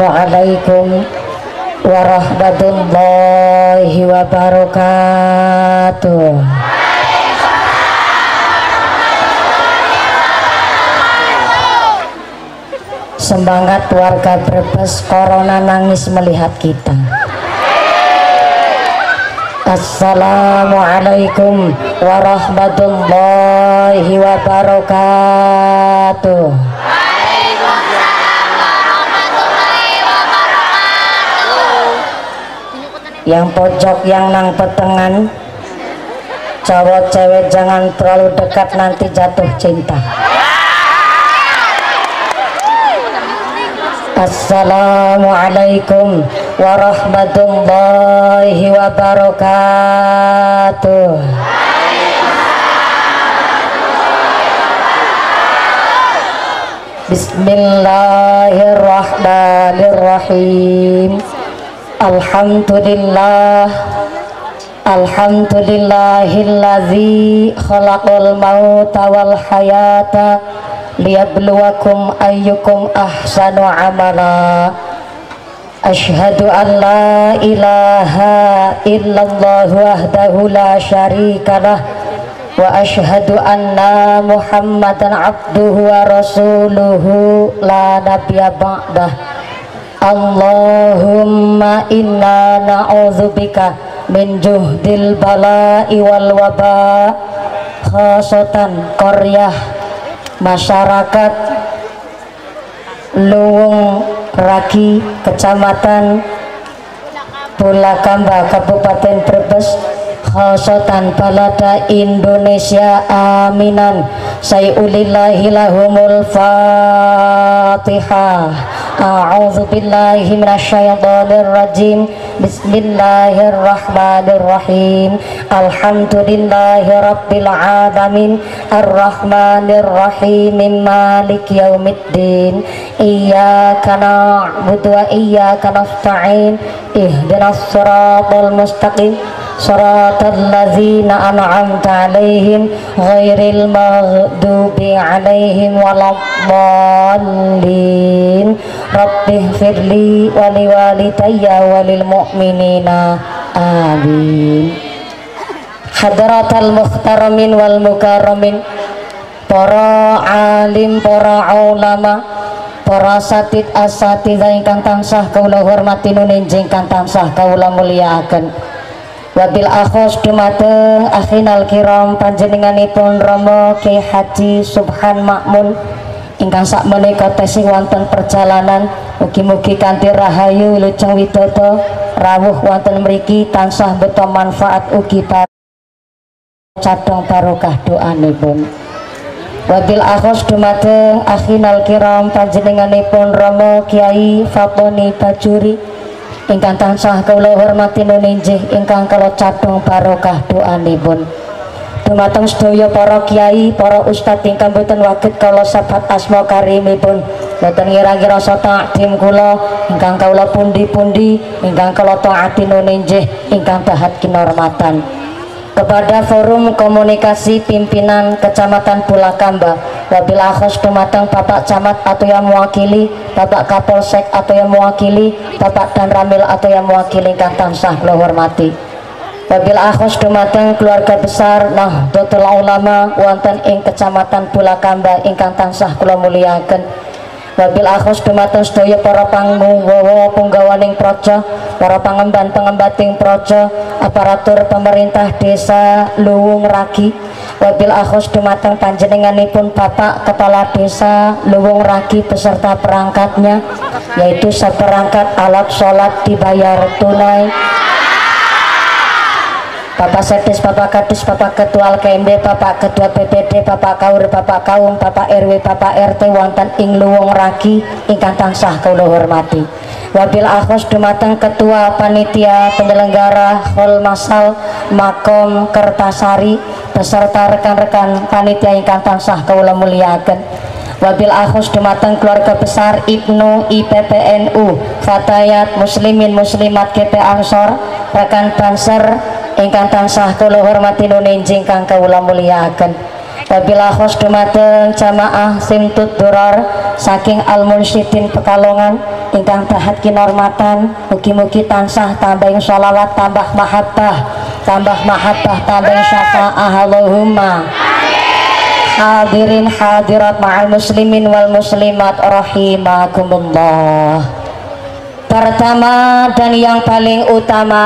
Assalamualaikum warahmatullahi wabarakatuh. Semangat warga Brebes, Corona nangis melihat kita. Assalamualaikum warahmatullahi wabarakatuh. Yang pojok yang nang petengan. Cowok cewek jangan terlalu dekat nanti jatuh cinta. Assalamualaikum warahmatullahi wabarakatuh. Bismillahirrahmanirrahim Alhamdulillah. Alhamdulillahilladzi khalaqal mauta wal hayata liyabluwakum ayyukum ahsanu amala. Ashhadu an la ilaha illallah wahdahu la syarikalah wa ashhadu anna muhammadan abduhu wa rasuluhu. La nabiyya ba'dah Allahumma inna na'udzubika min juhdil bala'i wal waba khasatan qaryah masyarakat Luwung Raki Kecamatan Bulakamba Kabupaten Brebes khasatan balada Indonesia aminan. Sayulillahi lahumul fatihah a'udzu billahi minasyaitonir rajim bismillahirrahmanirrahim alhamdulillahi rabbil alamin arrahmanir rahim malik yaumiddin iyyaka na'budu wa iyyaka nasta'in ihdinas siratal mustaqim صراط الذين أنعمت عليهم غير المغضوب عليهم ولا الضالين Rabbi firli wali walidayya walil mu'minina amin. Hadratal muhtaramin wal mukaramin Para alim, para ulama Para satid asatid ingkang tansah kaula hormati nuninjing kang tansah kaula akan. Wabil akhos dumate akhinal kiram panjenenganipun Romo ke Haji Subhan Makmun ingkang sak menika tesih wonten perjalanan mugi-mugi kanthi rahayu lujeng widodo rawuh wonten mriki tansah beto manfaat ugi cadong barokah doanipun. Wabil akhos dumateng akhinal kiram panjenenganipun Romo Kiai Fatoni Bajuri. Ingkang tansah kula hormati nuninjih ingkang kala cadong barokah doanipun dumateng sedaya para kiai para ustadz ingkang boten waget kala sabat asma karimipun. Boten ngira-ngira sa takdim kula ingkang kula pundi-pundi ingkang kala taati nuninjih ingkang dahat kinurmatan kepada forum komunikasi pimpinan kecamatan Bulakamba wabil akhos dumateng Bapak Camat atau yang mewakili Bapak Kapolsek atau yang mewakili Bapak Dan Ramil atau yang mewakili ingkang tansah kula hormati wabil akhos dumateng keluarga besar Nahdlatul Ulama wonten ing Kecamatan Bulakamba ingkang tansah kula muliaken. Wabil akhos dumateng sedaya para panggawa punggawaning projo para pangemban pengembating projo aparatur pemerintah desa Luwung Ragi. Wabil akhos dumateng panjenenganipun Bapak Kepala Desa Luwung Ragi beserta perangkatnya yaitu seperangkat alat sholat dibayar tunai Bapak Sekdes, Bapak Kadis, Bapak Ketua LKMD, Bapak Ketua PPD, Bapak Kaur, Bapak Kaum, Bapak RW, Bapak RT wonten ing Luwung Ragi ingkang tansah kula hormati. Wabil akhos dumateng Ketua Panitia Penyelenggara Hol Masal Makom Kertasari beserta rekan-rekan panitia ingkang tansah kula muliaken. Wabil akhus dumateng keluarga besar Ibnu IPPNU Fatayat Muslimin Muslimat GP Ansor rekan Banser ingkang tansah kula hormati nuninjing kang kawula mulyakaken. Wabila khos dumateng jamaah simtut durar saking al munsyidin pekalongan ingkang tahat kinormatan mugi-mugi tansah tambah sholawat tambah mahabbah tambah mahabbah tambah syafa'ah. Allahumma hadirin hadirat ma'al muslimin wal muslimat rahimakumullah. Pertama dan yang paling utama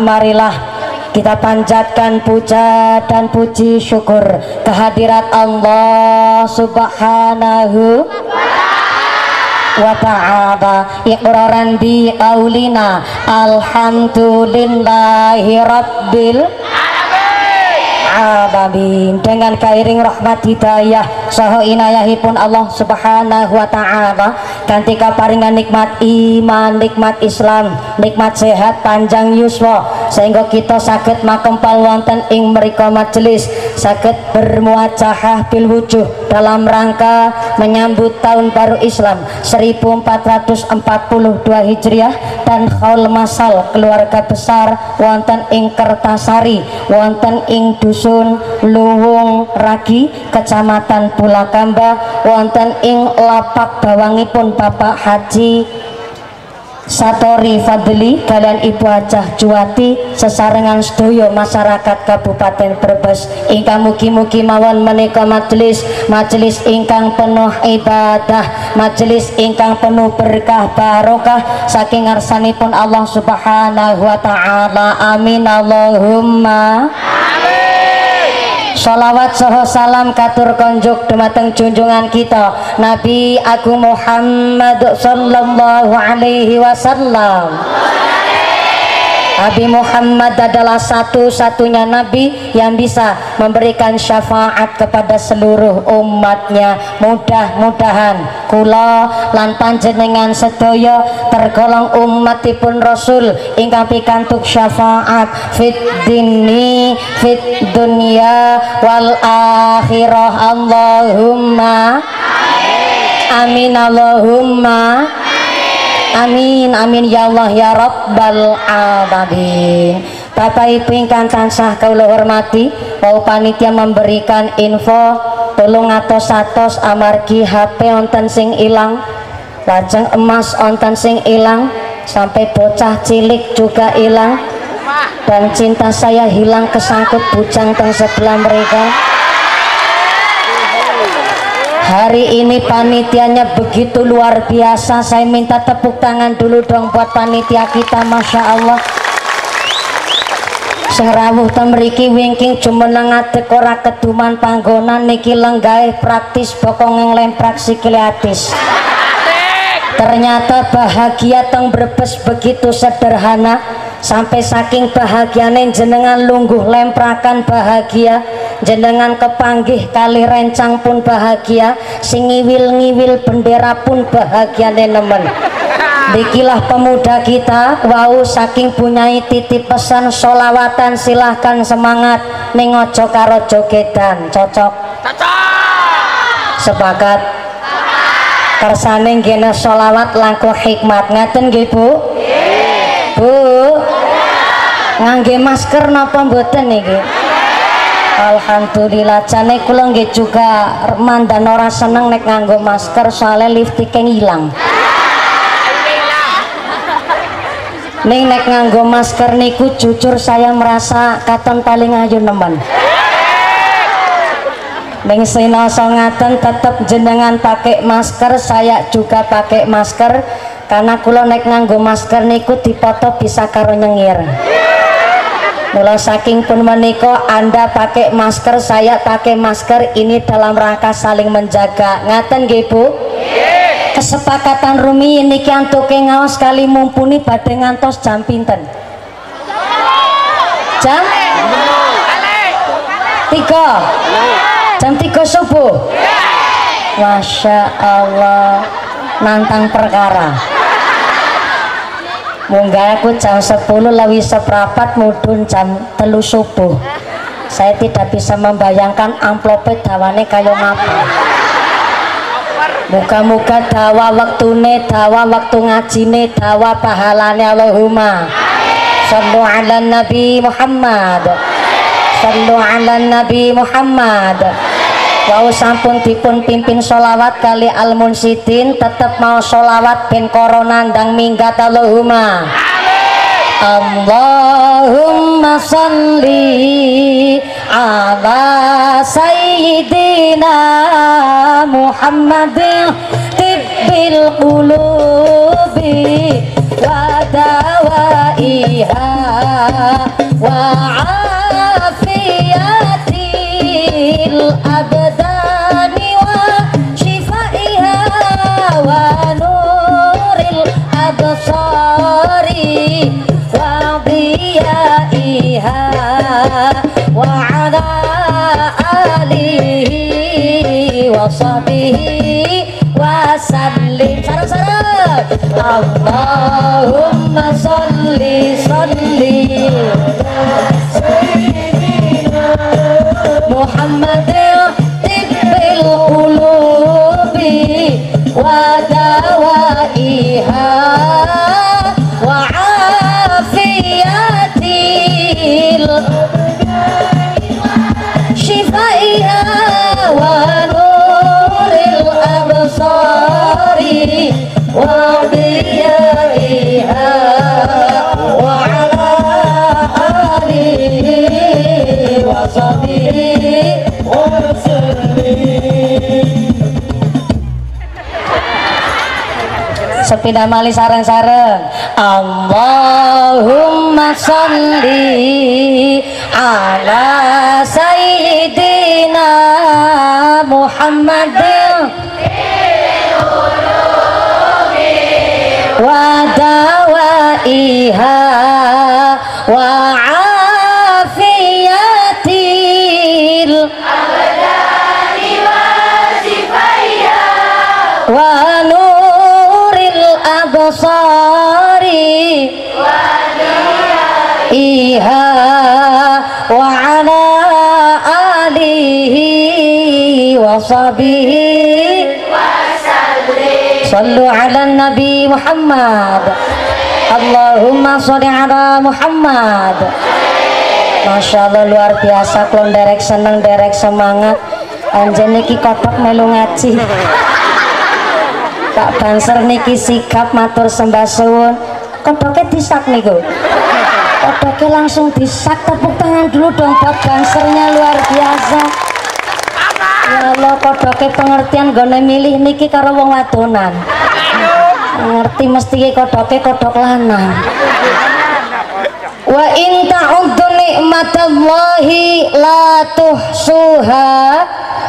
marilah kita panjatkan puja dan puji syukur kehadirat Allah subhanahu wa ta'ala. Iqraran bi aulina. Alhamdulillahi rabbil alamin dengan kairing rahmat hidayah saha inayahipun Allah subhanahu wa ta'ala. Kanthi kaparingan nikmat iman nikmat Islam nikmat sehat panjang yuswa. Sehingga kita sakit makempal wonten ing mriko majelis. Sakit bermuajahah bil wujuh dalam rangka menyambut tahun baru Islam 1442 Hijriah dan haul masal keluarga besar wonten ing Kertasari wonten ing dusun Luwung Ragi Kecamatan Bulakamba wonten ing lapak bawangipun Bapak Haji Satori Fadli kalian Ibu Hajah Juwati sesarengan sedoyo masyarakat Kabupaten Brebes. Ingkang mugi-mugi mawon menika majelis majelis ingkang penuh ibadah majelis ingkang penuh berkah barokah. Saking ngarsanipun Allah Subhanahu wa taala amin. Allahumma Salawat saha salam katur konjuk dumateng junjungan kita. Nabi Agung Muhammad sallallahu alaihi wasallam Nabi Muhammad adalah satu-satunya Nabi yang bisa memberikan syafaat kepada seluruh umatnya. Mudah-mudahan kula lan panjenengan sedaya tergolong umatipun Rasul ingkang pikantuk syafaat fit dini fit dunia wal akhirah. Allahumma amin. Allahumma Amin amin. Ya Allah ya Rabbal alamin. Bapak Ibu ingkang tansah kula hormati, wau panitia memberikan info tolong atos atos amargi HP onten sing ilang, lajeng emas onten sing ilang, sampai bocah cilik juga hilang dan cinta saya hilang kesangkut bujang teng sebelah mereka. Hari ini panitianya begitu luar biasa. Saya minta tepuk tangan dulu dong buat panitia kita, masya Allah. Sing rawuh mriki wingking jumeneng ngadeg ora keduman panggonan niki lenggae praktis bokong lemprak sikile atis. Ternyata bahagia teng Brebes begitu sederhana sampai saking bahagiane jenengan lungguh lemprakan bahagia jenengan kepanggih kali rencang pun bahagia sing ngiwil-ngiwil bendera pun bahagia nemen. Dikilah pemuda kita wau saking punyai titip pesan solawatan silahkan semangat nengojo karo jogedan cocok. Sepakat? Kersane gena solawat langkung hikmat. Ngaten nggih Bu ngangge masker napa mboten niki Alhamdulillah jane kula nggih juga mandan ora seneng nek nganggo masker soalnya liftike ngilang. Ning nek nganggo masker niku jujur saya merasa katon paling ayu nemen. Ning sinoso ngaten tetep jenengan pakai masker, saya juga pakai masker karena kula nek nganggo masker niku dipoto bisa karo nyengir. Mula saking pun menika Anda pakai masker, saya pakai masker ini dalam rangka saling menjaga. Ngaten nggih Bu? Kesepakatan Rumi niki antuke ngaos kali mumpuni badhe ngantos jam pinten? Jam? Tiga. Jam tiga subuh. Masya Allah nantang perkara munggah aku jam 10 lawi seprapat mudun jam telu subuh. Saya tidak bisa membayangkan amplopet dawane kayak ngapa. Muka-muka dawa waktune dawa waktu ngajine dawa pahalane Allahumma. Sallu ala nabi Muhammad. Sallu ala nabi Muhammad Wau sampun dipun pimpin solawat kali al munsidin tetep mau solawat ben korona ndang minggat Allahumma. Allahumma salli ala sayyidina Muhammadin tibbil qulubi wa dawaiha wa afiyatil alihi wa sahbihi wa sallim. Sarang-sarang Allahumma محمد Sepeda mali sareng-sareng Allahumma salli ala sayyidina Muhammadin. Wa sallu ala nabi Muhammad Allahumma sholli ala Muhammad Masya Allah luar biasa klon derek seneng derek semangat. Anjen niki kotok melu ngaji. Kak Banser niki sikap matur sembah suwun. Kodoknya disak niku. Kodoknya langsung disak tepuk tangan dulu dong buat Bansernya luar biasa ya Allah kodoknya pengertian gone milih niki karo wong wadonan ngerti mesti kodoknya kodok lanang. Wa in ta'uddu nikmatallahi la tuhsuha.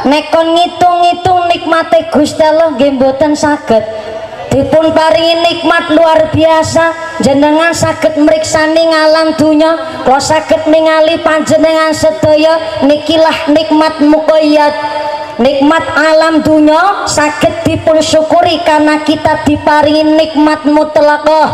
Nek kon ngitung-ngitung nikmate Gusti Allah nggih mboten saged. Dipun paringi nikmat luar biasa. Jenengan saged mriksani ngalam dunya kula saged ningali panjenengan sedaya. Nikilah nikmat muqayyad nikmat alam dunia sakit dipun syukuri karena kita diparingi nikmat mutlaqah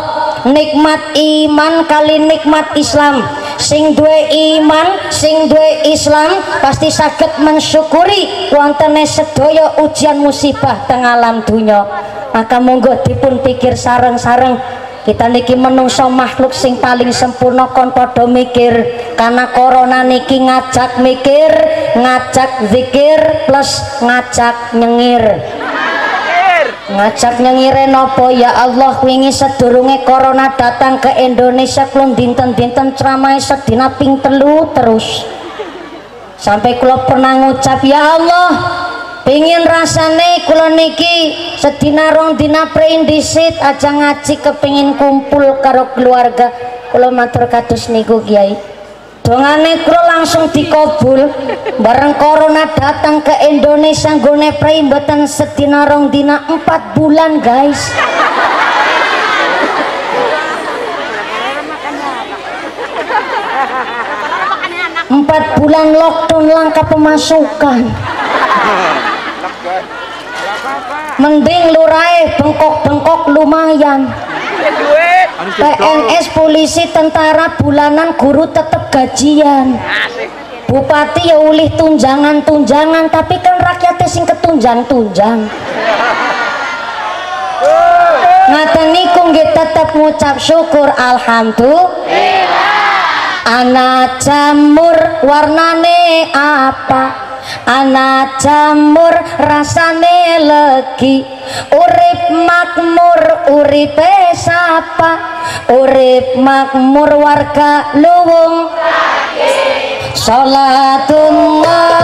nikmat iman kali nikmat Islam. Sing duwe iman sing duwe Islam pasti sakit mensyukuri wontene sedaya ujian musibah teng alam dunia. Maka monggo dipun pikir sareng-sareng kita niki menungso makhluk sing paling sempurna kon padha mikir. Karena corona niki ngajak mikir ngajak zikir plus ngajak nyengir. Ngajak nyengire nopo? Ya Allah wingi sedurunge corona datang ke Indonesia kulon dinten-dinten ceramah sedina ping telu terus. Sampai kula pernah ngucap ya Allah pingin rasane kula niki sedina rong dina preindisit aja ngaji kepingin kumpul karo keluarga. Kula matur kados niku Kiai. Dongane kula langsung dikabul bareng corona datang ke Indonesia nggone prei mboten sedina rong dina empat bulan guys. Empat bulan lockdown langkah pemasukan mending lurai bengkok-bengkok lumayan. PNS polisi tentara bulanan guru tetap gajian. Bupati ya ulih tunjangan-tunjangan tapi kan rakyatnya sing ketunjang-tunjang. Ngaten niku nggih tetep ngucap syukur alhamdulillah. Anak jamur warnane apa anak jamur rasane legi urip makmur uripe sapa? Urip makmur warga luwung. Salatullah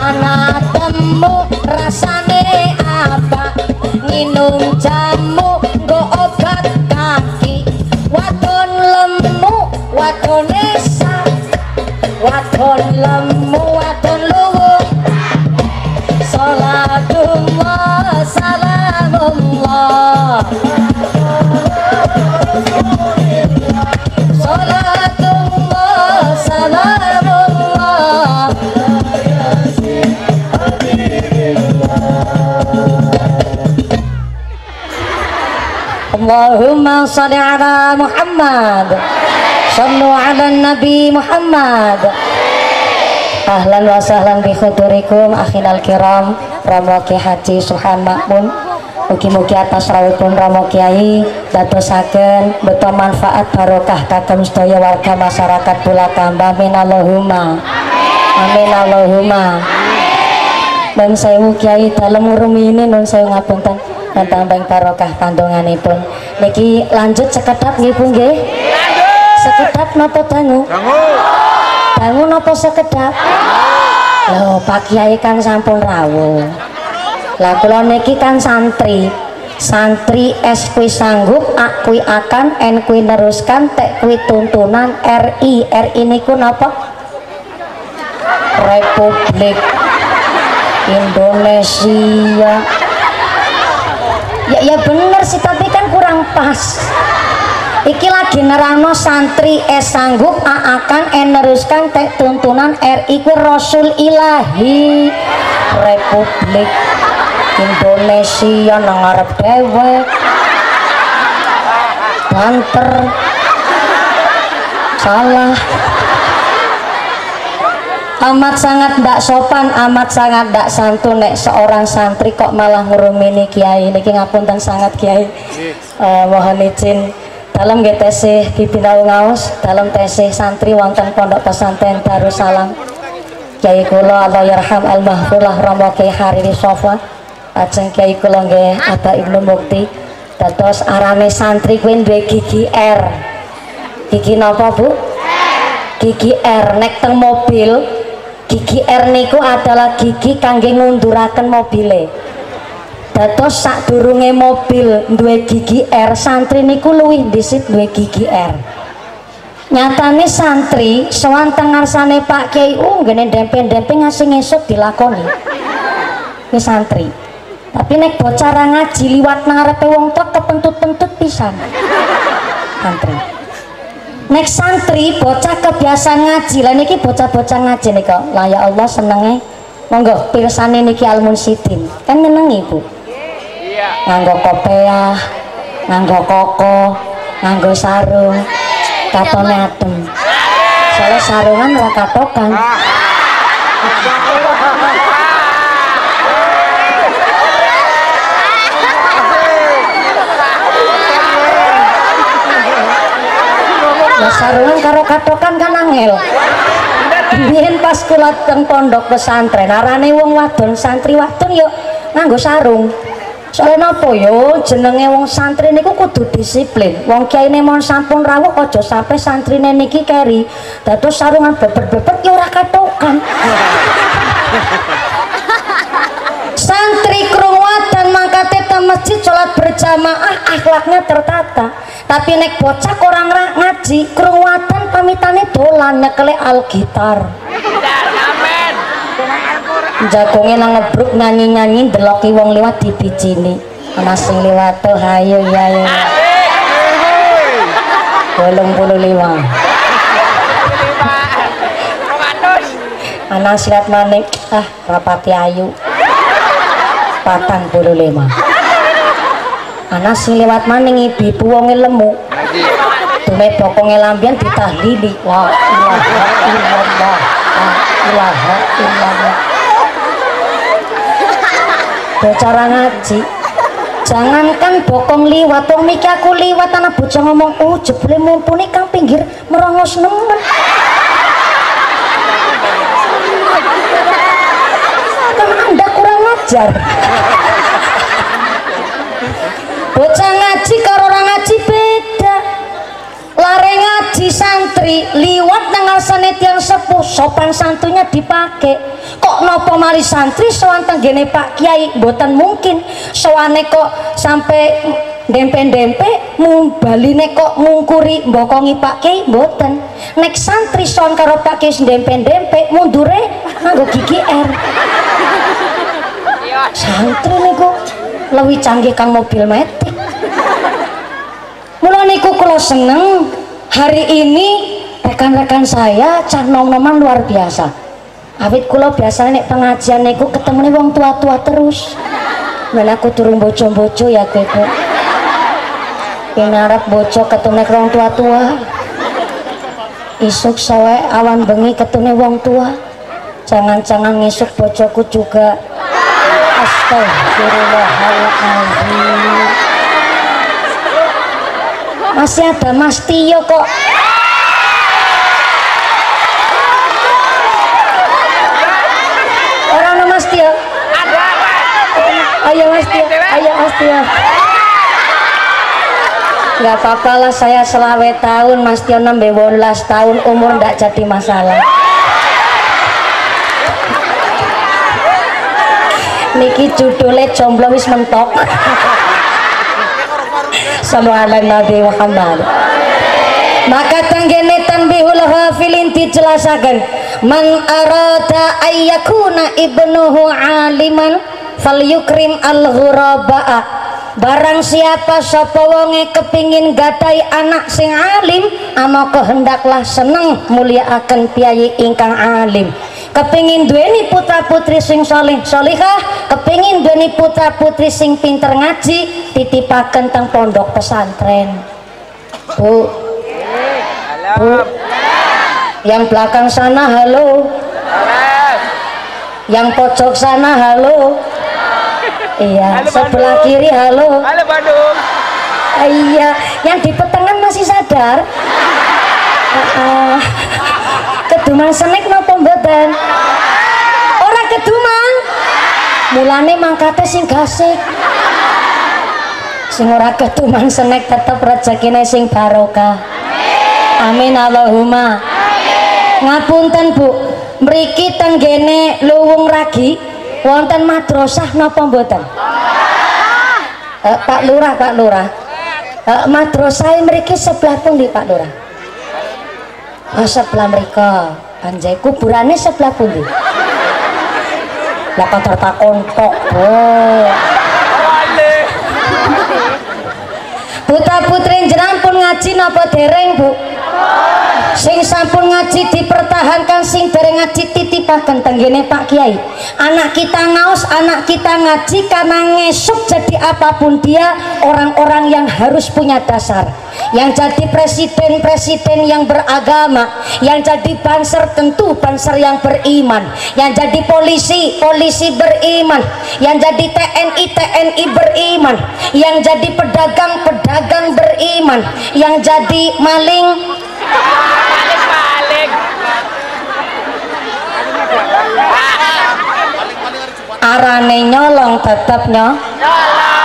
Anak temu rasane apa? Minum jamu Allahumma salli ala Muhammad. Sallu ala Nabi Muhammad. Ahlan wa sahlan bi khudurikum akhinal kiram Ramo Ki Haji Suhan Makmun. Mugi-mugi atas rawuhipun Ramo Kiai dadosaken beto manfaat barokah kagem sedaya warga masyarakat Bulakamba amin Allahumma. Amin Allahumma. Dan sewu Kiai dalam ini nun sewu ngapunten tambah barokah kandunganipun niki lanjut sekedap nggih Bu nggih? Sekedap napa dangu dangu napa sekedap? Lho Pak Kiai kan sampun rawuh. Lah kula niki kan santri. Santri S kui sanggup A kui akan N kui neruskan T kui tuntunan RI RI niku napa? Republik Indonesia ya ya bener sih tapi kan kurang pas. Iki lagi nerano santri es sanggup akan eneruskan tek tuntunan RI ku Rasul Ilahi. Republik Indonesia nang arep dewek banter. Salah amat sangat ndak sopan amat sangat ndak santun nek seorang santri kok malah ngurumini kiai. Niki ngapunten sangat kiai. Uh, mohon izin. Dalam GTC Bibinau Ngaus dalam TC santri wonten pondok pesantren Darussalam. Kiai kula Allah yarham al mahfulah Romo Kiai Hariri Sofwan. Ajeng Kiai kula nggih Aba Ibnu Mukti. Dados arane santri kuwi duwe gigi R. Gigi napa Bu? Gigi R nek teng mobil gigi R niku adalah gigi kangge ngunduraken mobile. Dados sak durunge mobil duwe gigi R santri niku luwih disit duwe gigi R. Nyatane santri sowan tengarsane Pak Kiai uh ngene dempe-dempe ngasih ngesuk dilakoni. Ini santri. Tapi nek bocah ngaji liwat nang arepe wong tok kepentut-pentut pisan. Santri nek santri bocah kebiasaan ngaji. Lah niki bocah-bocah ngaji nih kok. Lah ya Allah senenge monggo pirsane niki almun sidin. Kan nyenengi bu? Iya. Nganggo kopiah nganggo koko nganggo sarung. Katone adem soalnya sarungan ora katokan ya sarungan karo katokan kan angel. Biyen pas kula teng pondok pesantren arane wong wadon santri wadon yo nganggo sarung. Soalnya napa yo? Jenenge wong santri niku kudu disiplin. Wong kiai mon sampun rawuh aja sampai santri niki keri. Dados sarungan bebet-bebet yo santri krungu dan mangkate ke masjid sholat berjamaah akhlaknya tertata. Tapi nek bocah orang ngaji keruatan pamitane dolan nyekele algitar jagongnya nang ngebruk nyanyi-nyanyi deloki wong liwat di bijini ana liwat tuh hayo ya ya bolong puluh lima. Anak silat manik ah rapati ayu. Patang puluh lima anak sing lewat maning ibu wonge lemu tume bokonge lambian ditahlili la ilaha illallah la ilaha illallah bicara ngaji jangankan bokong liwat wong miki aku liwat anak bocah ngomong oh jebule mumpuni kang pinggir merongos nemen kan anda kurang ajar bocah ngaji karo orang ngaji beda. Lare ngaji santri liwat nang arsane tiang sepuh sopan santunya dipakai kok nopo mari santri soan tenggene Pak Kiai? Boten mungkin. Soane kok sampai dempe-dempe baline kok ngungkuri mbokongi Pak Kiai? Boten nek santri soan karo Pak Kiai dempe-dempe mundure nganggo gigi R. Santri niku lebih canggih kang mobil metik. Mulai niku kalau seneng hari ini rekan-rekan saya cah nom-noman luar biasa. Awit kulo biasanya nek pengajian niku ketemu nih wong tua-tua terus. Mana aku turun bojo-bojo ya keko ini harap bojo ketemu wong tua-tua. Isuk sawe awan bengi ketemu wong tua. Jangan-jangan ngisuk bojoku juga Astagfirullahaladzim. Masih ada Mas Tio kok. Orang no Mas Tio. Ayo Mas Tio ayo Mas Tio. Nggak apa-apa lah saya selawe tahun Mas Tio 16 tahun umur nggak jadi masalah niki judulnya jomblo wis mentok. Sama ala Nabi Muhammad. Maka tenggene tanbihul hafilin dijelasakan man arada ayyakuna ibnuhu aliman falyukrim al-ghuraba'a Barang siapa sapa wonge kepingin gadai anak sing alim ama kehendaklah seneng mulia akan piyayi ingkang alim kepingin duweni putra putri sing soleh solihah kepingin duweni putra putri sing pinter ngaji titipaken teng pondok pesantren. Bu. Bu. Yang belakang sana halo. Yang pojok sana halo. Iya Halo, sebelah Bandung. kiri halo. Halo Bandung. Iya yang di petengan masih sadar. Ah, ah. keduman senek napa mboten. Orang keduman. Mulane mangkate sing gasik. Sing ora keduman senek tetep rezekine sing barokah. Amin Allahumma. Ngapunten Bu. Mriki tenggene luwung ragi. Wonten madrasah napa mboten? Eh, Pak Lurah Pak Lurah. Eh, madrasah mriki sebelah pundi Pak Lurah? Oh, sebelah mereka anjay kuburannya sebelah pundi lah kan tertakon kok. Putra putri jenengan pun ngaji napa dereng Bu? Sing sampun ngaji dipertahankan sing dereng ngaji titipaken tenggene Pak Kiai. Anak kita ngaos, anak kita ngaji karena ngesuk jadi apa pun dia orang-orang yang harus punya dasar. Yang jadi presiden-presiden yang beragama, yang jadi banser tentu banser yang beriman, yang jadi polisi, polisi beriman, yang jadi TNI, TNI beriman, yang jadi pedagang, pedagang beriman, yang jadi maling, Balik balik. arane nyolong tetep nyo.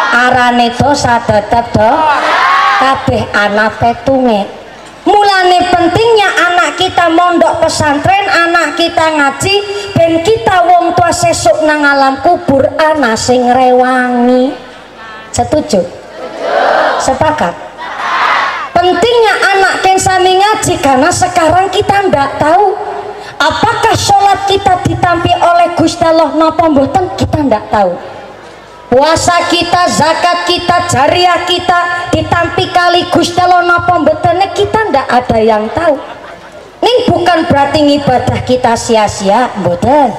Arane dosa tetep do. Kabeh anak petunge. Mulane pentingnya anak kita mondok pesantren anak kita ngaji ben kita wong tua sesuk nang alam kubur anak sing rewangi. Setuju? Sepakat? Pentingnya anak sami ngaji karena sekarang kita ndak tahu apakah sholat kita ditampi oleh Gusti Allah napa mboten kita ndak tahu. Puasa kita zakat kita jariah kita ditampi kali Gusti Allah napa mboten kita ndak ada yang tahu. Ini bukan berarti ibadah kita sia-sia mboten.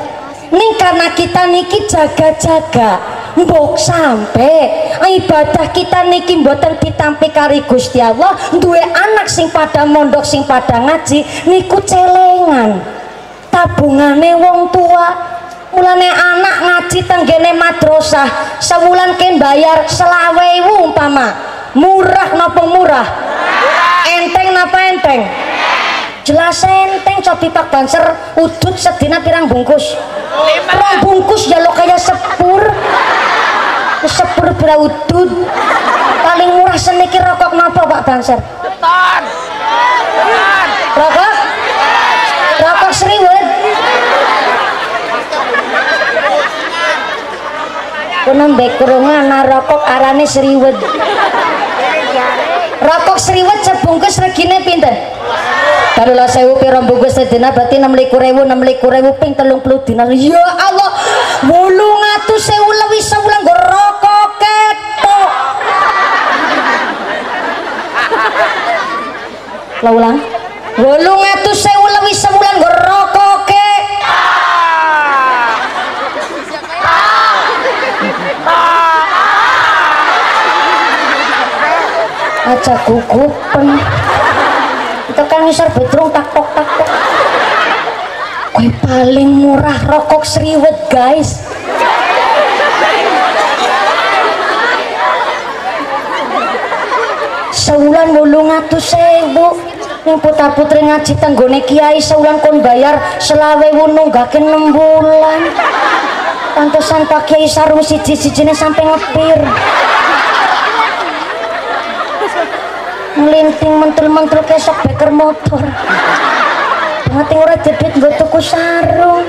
Ning karena kita niki jaga-jaga mbok sampai. Ibadah kita niki mboten ditampi kari Gusti Allah duwe anak sing pada mondok sing pada ngaji niku celengan. Tabungane wong tua. Mulane anak ngaji tenggene madrasah sewulan ken bayar selawewu umpama. Murah napa murah? Enteng napa enteng jelas enteng cobi pak banser udut sedina pirang bungkus. Lima. Rong bungkus ya lo kayak sepur. Sepur bela udut. Paling murah seniki rokok napa pak banser? Ton. Ton. rokok? Rokok seriwet. Kuno mbek kurungan ana rokok arane seriwet. Rokok seriwet sebungkus regine pinten Karulah sewu piro bungkus sedina berarti 6.000 6.000 ping 30 dinar. Ya Allah, 800 sewu lebih sewulan nggo rokok ketok. Lah ulang. 800 sewu lebih sebulan nggo rokok ketok. Aja gugupen. Itu kan ngisor bedrung takok takok. Kue paling murah rokok seriwet guys. Sewulan wolung atus sewu. Yang putra putri ngaji tenggone kiai sewulan kon bayar selawe wunung gakin 6 bulan. Pantesan pak kiai sarung siji sijine sampai ngepir. Melinting mentul-mentul kesok beker motor. Ngerti ora debit nggo tuku sarung.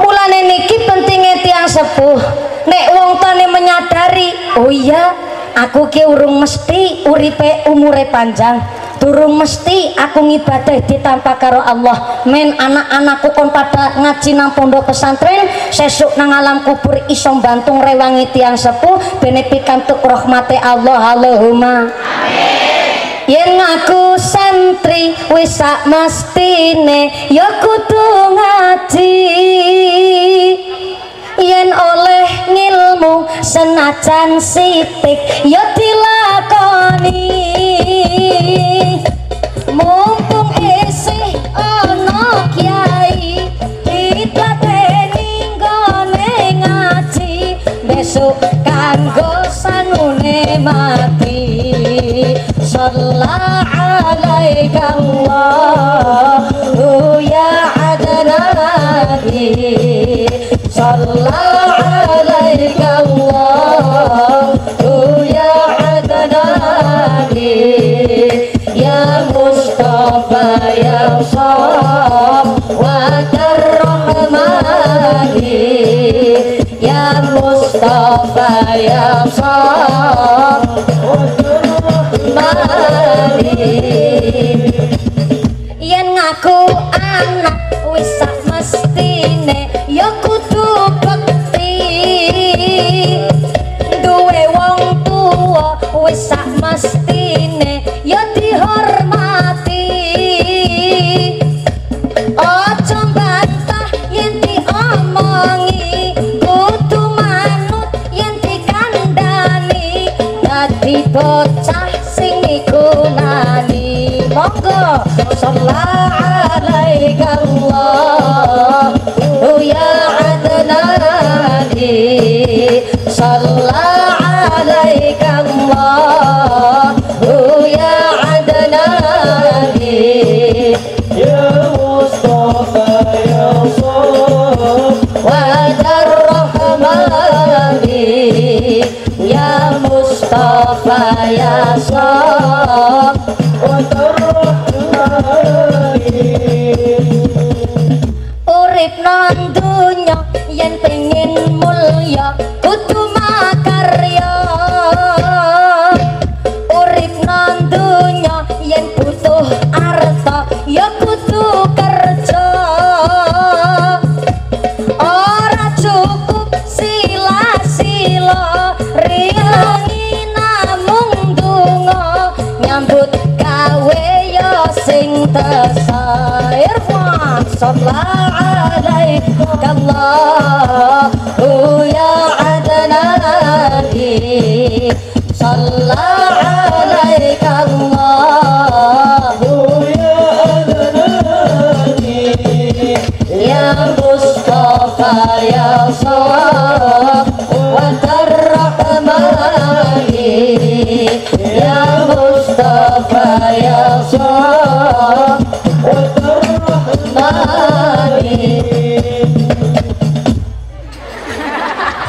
Mulane niki pentingnya tiang sepuh. Nek wong tane menyadari, oh iya, aku ki urung mesti uripe umure panjang durung mesti aku ngibadah ditampa karo Allah men anak-anakku kon pada ngaji nang pondok pesantren sesuk nang alam kubur iso bantung rewangi tiang sepuh bene pikantuk rahmate Allah Allahumma yen aku santri wis sak mestine ya kudu ngaji. Yen oleh ngilmu senajan sitik ya dilakoni. Mumpung isih ana kiai ditlateni nggone ngaji. Besok kanggo sanune mati Salla alaika Allah ya adnani Salla alaika Allah ya adnani Ya Mustafa ya Safwat Rahmani Ya Mustafa ya Safwat Mustafa Ya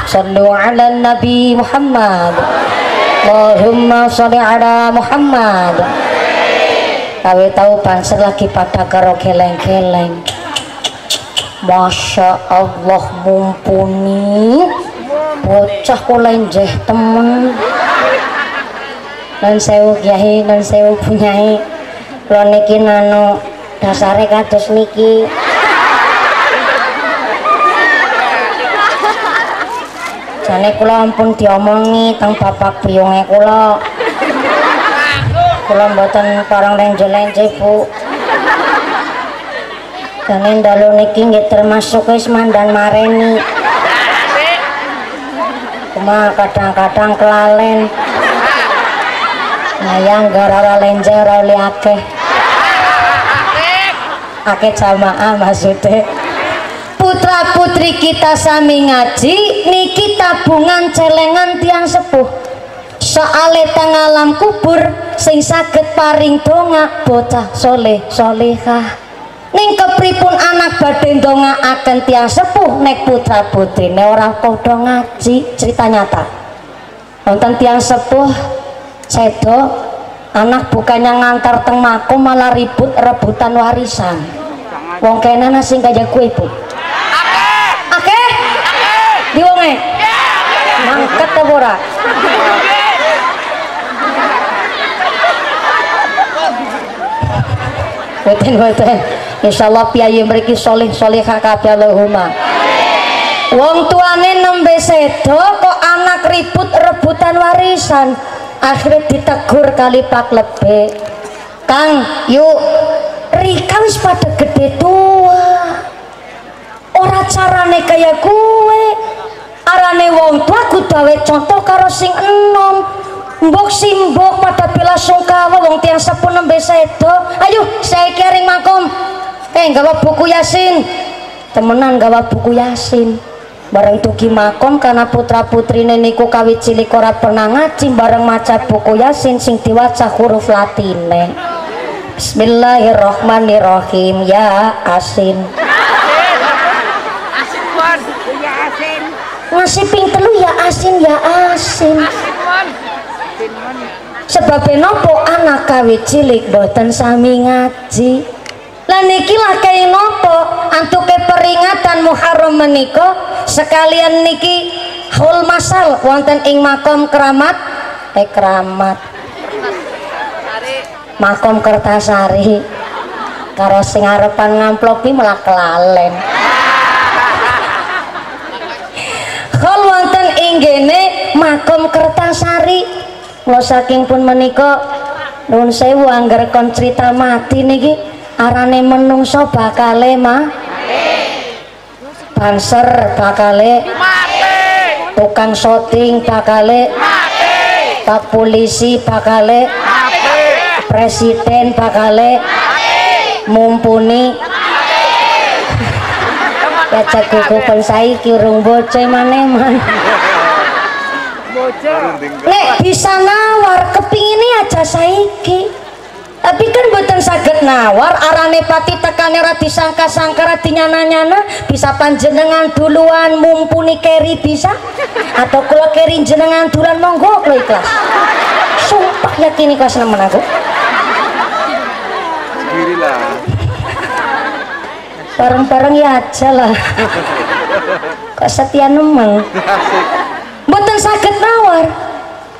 Sallu ala Nabi Muhammad. Allahumma salli ala Muhammad. Kawe tahu panser lagi pada karo keleng-keleng Masya Allah mumpuni. Bocah kula njeh temen lan sewu kiai lan sewu punyai kula niki nano dasare kados niki jane kula ampun diomongi teng bapak biyunge kula kula mboten parang lenje-lenje bu Dene dalu niki nggih termasuk wis mandan mareni. Cuma kadang-kadang kelalen. Nyayang gara lenje ora oli akeh. Akeh jamaah maksudnya. Putra putri kita sami ngaji niki tabungan celengan tiang sepuh. Soale teng alam kubur sing saged paring donga bocah soleh solehah. ning kepripun anak badhe ndongaaken tiang sepuh nek putra putrine ora padha ngaji cerita nyata wonten tiang sepuh Sedo anak bukannya ngantar teng maku malah ribut rebutan warisan. Wong kena nasi kaya kuwi, Bu. Akeh. Akeh. Di wonge. Mangkat Weten ora? Boten boten. Insyaallah piyayi solih soleh kakak ya lohuma. Wong tuane nembe sedo kok anak ribut rebutan warisan. Akhirnya ditegur kali pak lebe. Kang, yuk Rika wis pada gede tua. Ora carane kaya gue. Arane wong tua kudu awe contoh karo sing enom. Mbok simbok pada bela sungkawa wong tiang sepuh nembe sedo. Ayo, saya kering makom. Eh, gawa buku Yasin. Temenan gawa buku Yasin. Bareng tuki makom karena putra putri niku kawit cilik ora pernah ngaji bareng maca buku Yasin sing diwaca huruf Latine. Bismillahirrahmanirrahim ya asin. Asin mon. Ngasih ping telu ya asin ya asin. Asin. Asin. Sebabnya nopo anak kawit cilik boten sami ngaji. Lah niki lah kaya nopo antuke peringatan Muharram menika sekalian niki hul masal wonten ing makom keramat. Eh keramat. Makom kertasari. Karo sing arepan ngamplopi malah kelalen Hal wonten ing gene makom kertasari. Lo saking pun menika nuwun sewu angger kon cerita mati niki arane menungso bakale mah banser bakale Mati. tukang syuting bakale Mati. pak polisi bakale Mati. presiden bakale mumpuni. Ya jago kupon saiki urung bocah maneh man. Nek bisa nawar kepingin aja saiki tapi kan buatan saged nawar arane pati tekane ra disangka-sangka ra dinyana-nyana bisa panjenengan duluan mumpuni keri bisa? Atau kula keri jenengan duluan monggo kula ikhlas. Sumpah yakin ikhlas nemen aku bareng-bareng ya aja lah. Kok setia nemen? Mboten saged nawar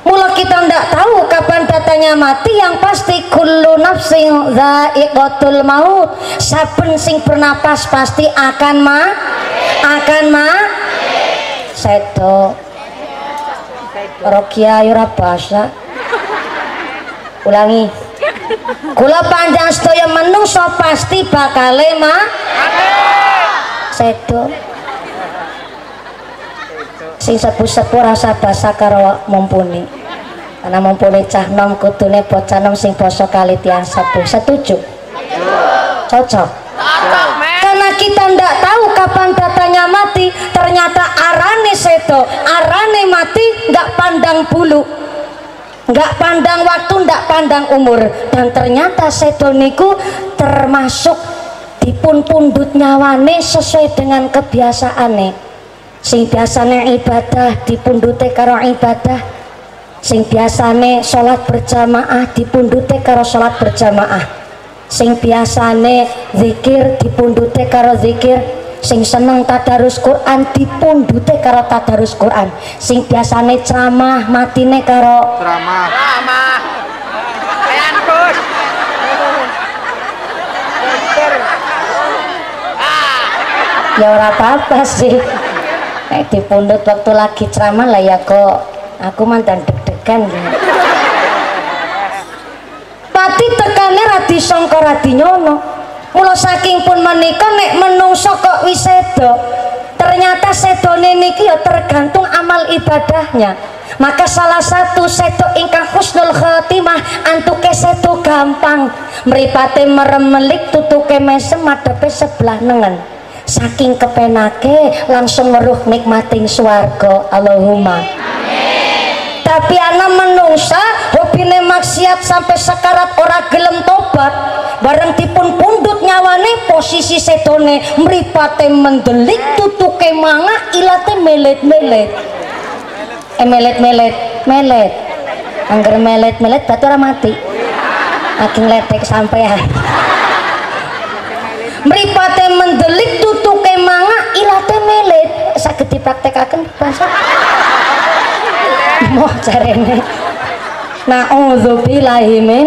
Mula kita ndak tahu kapan datanya mati yang pasti kullu nafsin dha'iqatul maut. Saben sing bernapas pasti akan ma akan ma sedo. Rokia ora basa. Ulangi. Kula panjang sedaya menungso pasti bakale ma sedo. Sing sepuh-sepuh rasa basa karo mumpuni. Karena mumpuni cah nom kudune bocah nom sing basa kali tiang sepuh setuju? Cocok? Karena kita ndak tahu kapan datanya mati ternyata arane seto arane mati nggak pandang bulu. Nggak pandang waktu nggak pandang umur. Dan ternyata seto niku termasuk dipun pundut nyawane sesuai dengan kebiasaane sing biasane ibadah dipundute karo ibadah. Sing biasane sholat berjamaah dipundute karo sholat berjamaah. Sing biasane zikir dipundute karo zikir. Sing seneng tadarus Quran dipundute karo tadarus Quran. Sing biasane ceramah matine karo Lama. Kayak Gus. ya ora apa-apa sih Nek dipundut waktu lagi ceramah lah ya kok aku mantan deg-degan gitu. Pati tekane radi sangka radi nyono. Mula saking pun menika nek menungso kok wisedo. Ternyata sedone niki ya tergantung amal ibadahnya. Maka salah satu seto ingkang husnul khotimah antuke seto gampang. Mripate meremelik tutuke mesem madepe sebelah nengen. Saking kepenake langsung meruh nikmating swarga. Allahumma. Tapi anak menungsa hobine maksiat sampai sekarat ora gelem tobat. Bareng dipun pundut nyawane posisi sedone mripate mendelik tutuke manga ilate melet-melet. Eh melet-melet melet. Angger melet-melet batu ora mati. Lagi ngletek sampean mripate mendelik tutuke manga ilate melit. Saged dipraktekake basa moh jarene. Naudzubillahi min.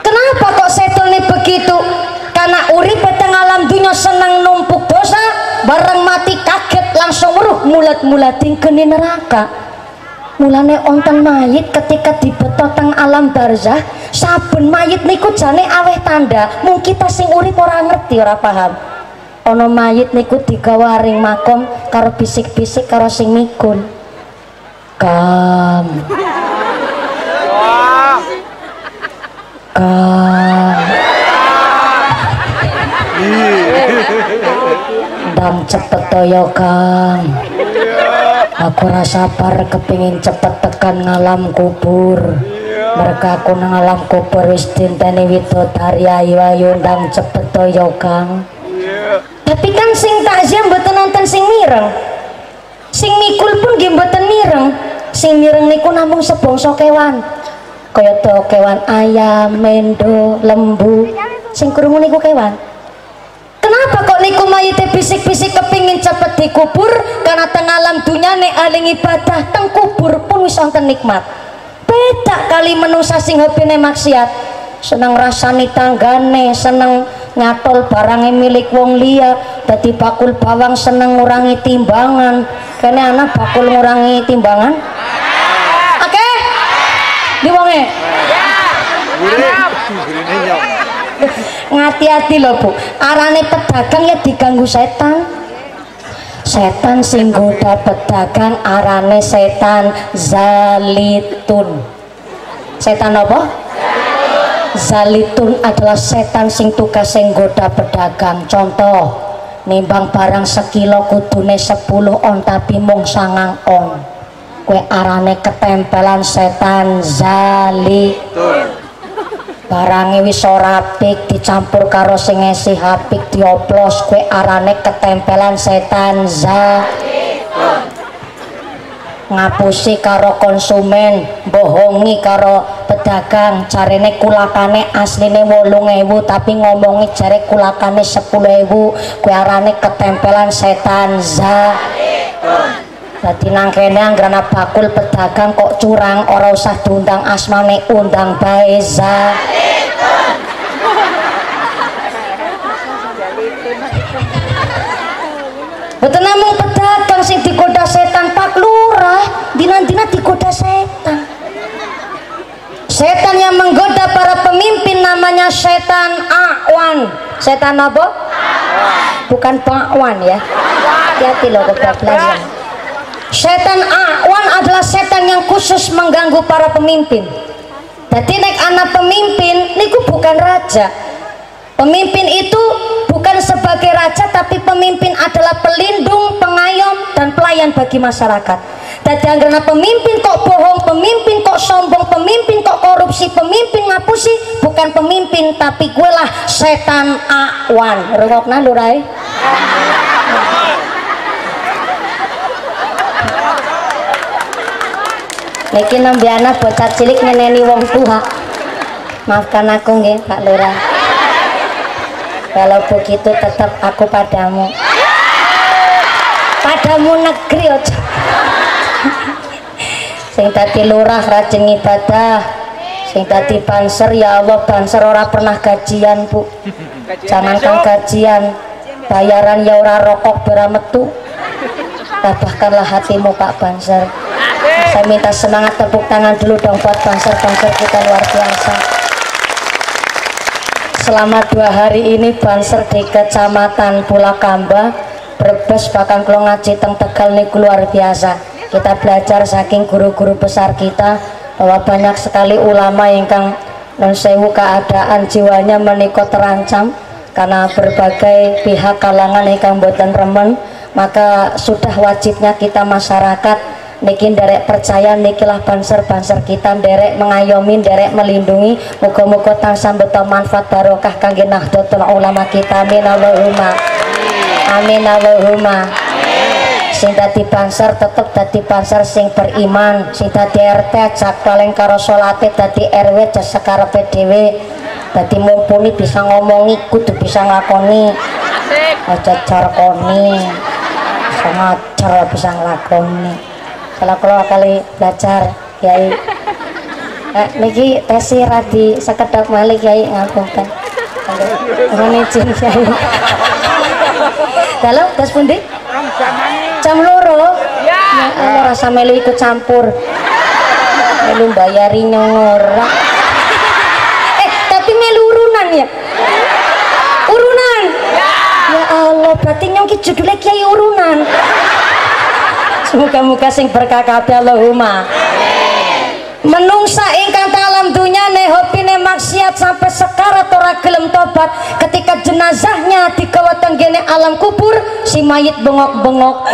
Kenapa kok setelnya begitu? Karena urip peteng alam dunia senang numpuk dosa bareng mati kaget langsung meruh mulat mulat tingkeni neraka mulane onten mayit ketika dibeto teng alam barzah saben mayit niku jane aweh tanda mung kita sing urip ora ngerti ora paham. Ana mayit niku digawaring makom karo bisik-bisik karo sing mikul kam kam dan cepet toyo kang aku rasa sabar kepingin cepet tekan ngalam kubur. Mereka aku nang alam kubur wis dinteni widodari ayu ayu ndang cepet toyo kang. Tapi kan sing takziah mboten nonton sing mireng. Sing mikul pun nggih mboten mireng. Sing mireng niku namung sebangsa kewan. Kaya kewan ayam mendo lembu. Sing krungu niku kewan Kenapa kok niku mayite bisik-bisik kepingin cepet dikubur karena teng alam dunia nek aling ibadah teng kubur pun wis wonten nikmat. Beda kali menungsa sing hobine maksiat. Seneng rasani tanggane, seneng nyatol barangnya milik wong liya, dadi bakul bawang seneng ngurangi timbangan. Kene anak bakul ngurangi timbangan. Oke? Di wonge. Ngati-hati lho bu. Arane pedagang ya diganggu setan. Setan sing goda pedagang arane setan zalitun. Setan apa? zalitun adalah setan sing tugas sing goda pedagang. Contoh nimbang barang sekilo kudune 10 on tapi mung sangang on. Kue arane ketempelan setan zalitun barangnya wis ora apik dicampur karo sing esih apik dioplos kue arane ketempelan setan za. Ngapusi karo konsumen bohongi karo pedagang carine kulakane asline wolung ewu tapi ngomongi jare kulakane sepuluh ewu kue arane ketempelan setan za Dadi nang kene anggrana bakul pedagang kok curang ora usah diundang asmane undang bae. Betul namung pedagang sing digoda setan Pak Lurah, dina-dina digoda setan. Setan yang menggoda para pemimpin namanya setan Awan. Setan apa? Bukan Pakwan ya. Hati-hati loh kebablasan. Setan Awan adalah setan yang khusus mengganggu para pemimpin. Jadi nek anak pemimpin niku bukan raja. Pemimpin itu bukan sebagai raja tapi pemimpin adalah pelindung, pengayom dan pelayan bagi masyarakat. Jadi karena pemimpin kok bohong, pemimpin kok sombong, pemimpin kok korupsi, pemimpin ngapusi, bukan pemimpin tapi gue lah setan awan. Rungokna lurai. Niki nembe anak bocah cilik ngeneni wong tua. Maafkan aku nggih Pak Lurah. Kalau begitu tetap aku padamu. Padamu negeri ojo. Sing tadi lurah rajin ibadah. Sing tadi banser ya Allah banser ora pernah gajian Bu. Jangankan gajian, bayaran ya ora rokok berametu. Tabahkanlah hatimu Pak Banser. Saya minta semangat tepuk tangan dulu dong buat banser-banser kita luar biasa. Selama dua hari ini banser di kecamatan Pulakamba Brebes bahkan kalau ngaji teng Tegal ini luar biasa kita belajar saking guru-guru besar kita bahwa banyak sekali ulama yang kang non sewu keadaan jiwanya menikot terancam karena berbagai pihak kalangan yang boten remen maka sudah wajibnya kita masyarakat niki derek percaya nikilah banser-banser kita derek mengayomi derek melindungi. Muga-muga tansah beto manfaat barokah kangge nahdlatul ulama kita. Amin Allahumma. Amin Allahumma. Sing dadi banser tetep dadi banser sing beriman. Sing dadi RT jak paling karo salate dadi RW jak sekarepe dhewe. Mumpuni bisa ngomongi kudu bisa ngakoni aja bisa ngajar bisa nglakoni kalau kalau kali belajar kiai. Eh, niki tesi radi sekedap malik kiai. Ngapunten Mohon izin kiai. Dalam tes pundi? Jam loro. Ya. ya Allah rasa melu ikut campur. Melu bayari nyongora eh tapi melu urunan ya? Urunan? Ya Allah berarti nyong ki judulnya kiai urunan semoga-moga sing berkah kabeh Allahumma. Menungsa ingkang alam dunya ne hopine maksiat sampai sekarat ora gelem tobat. Ketika jenazahnya digawa tenggene alam kubur si mayit bengok-bengok.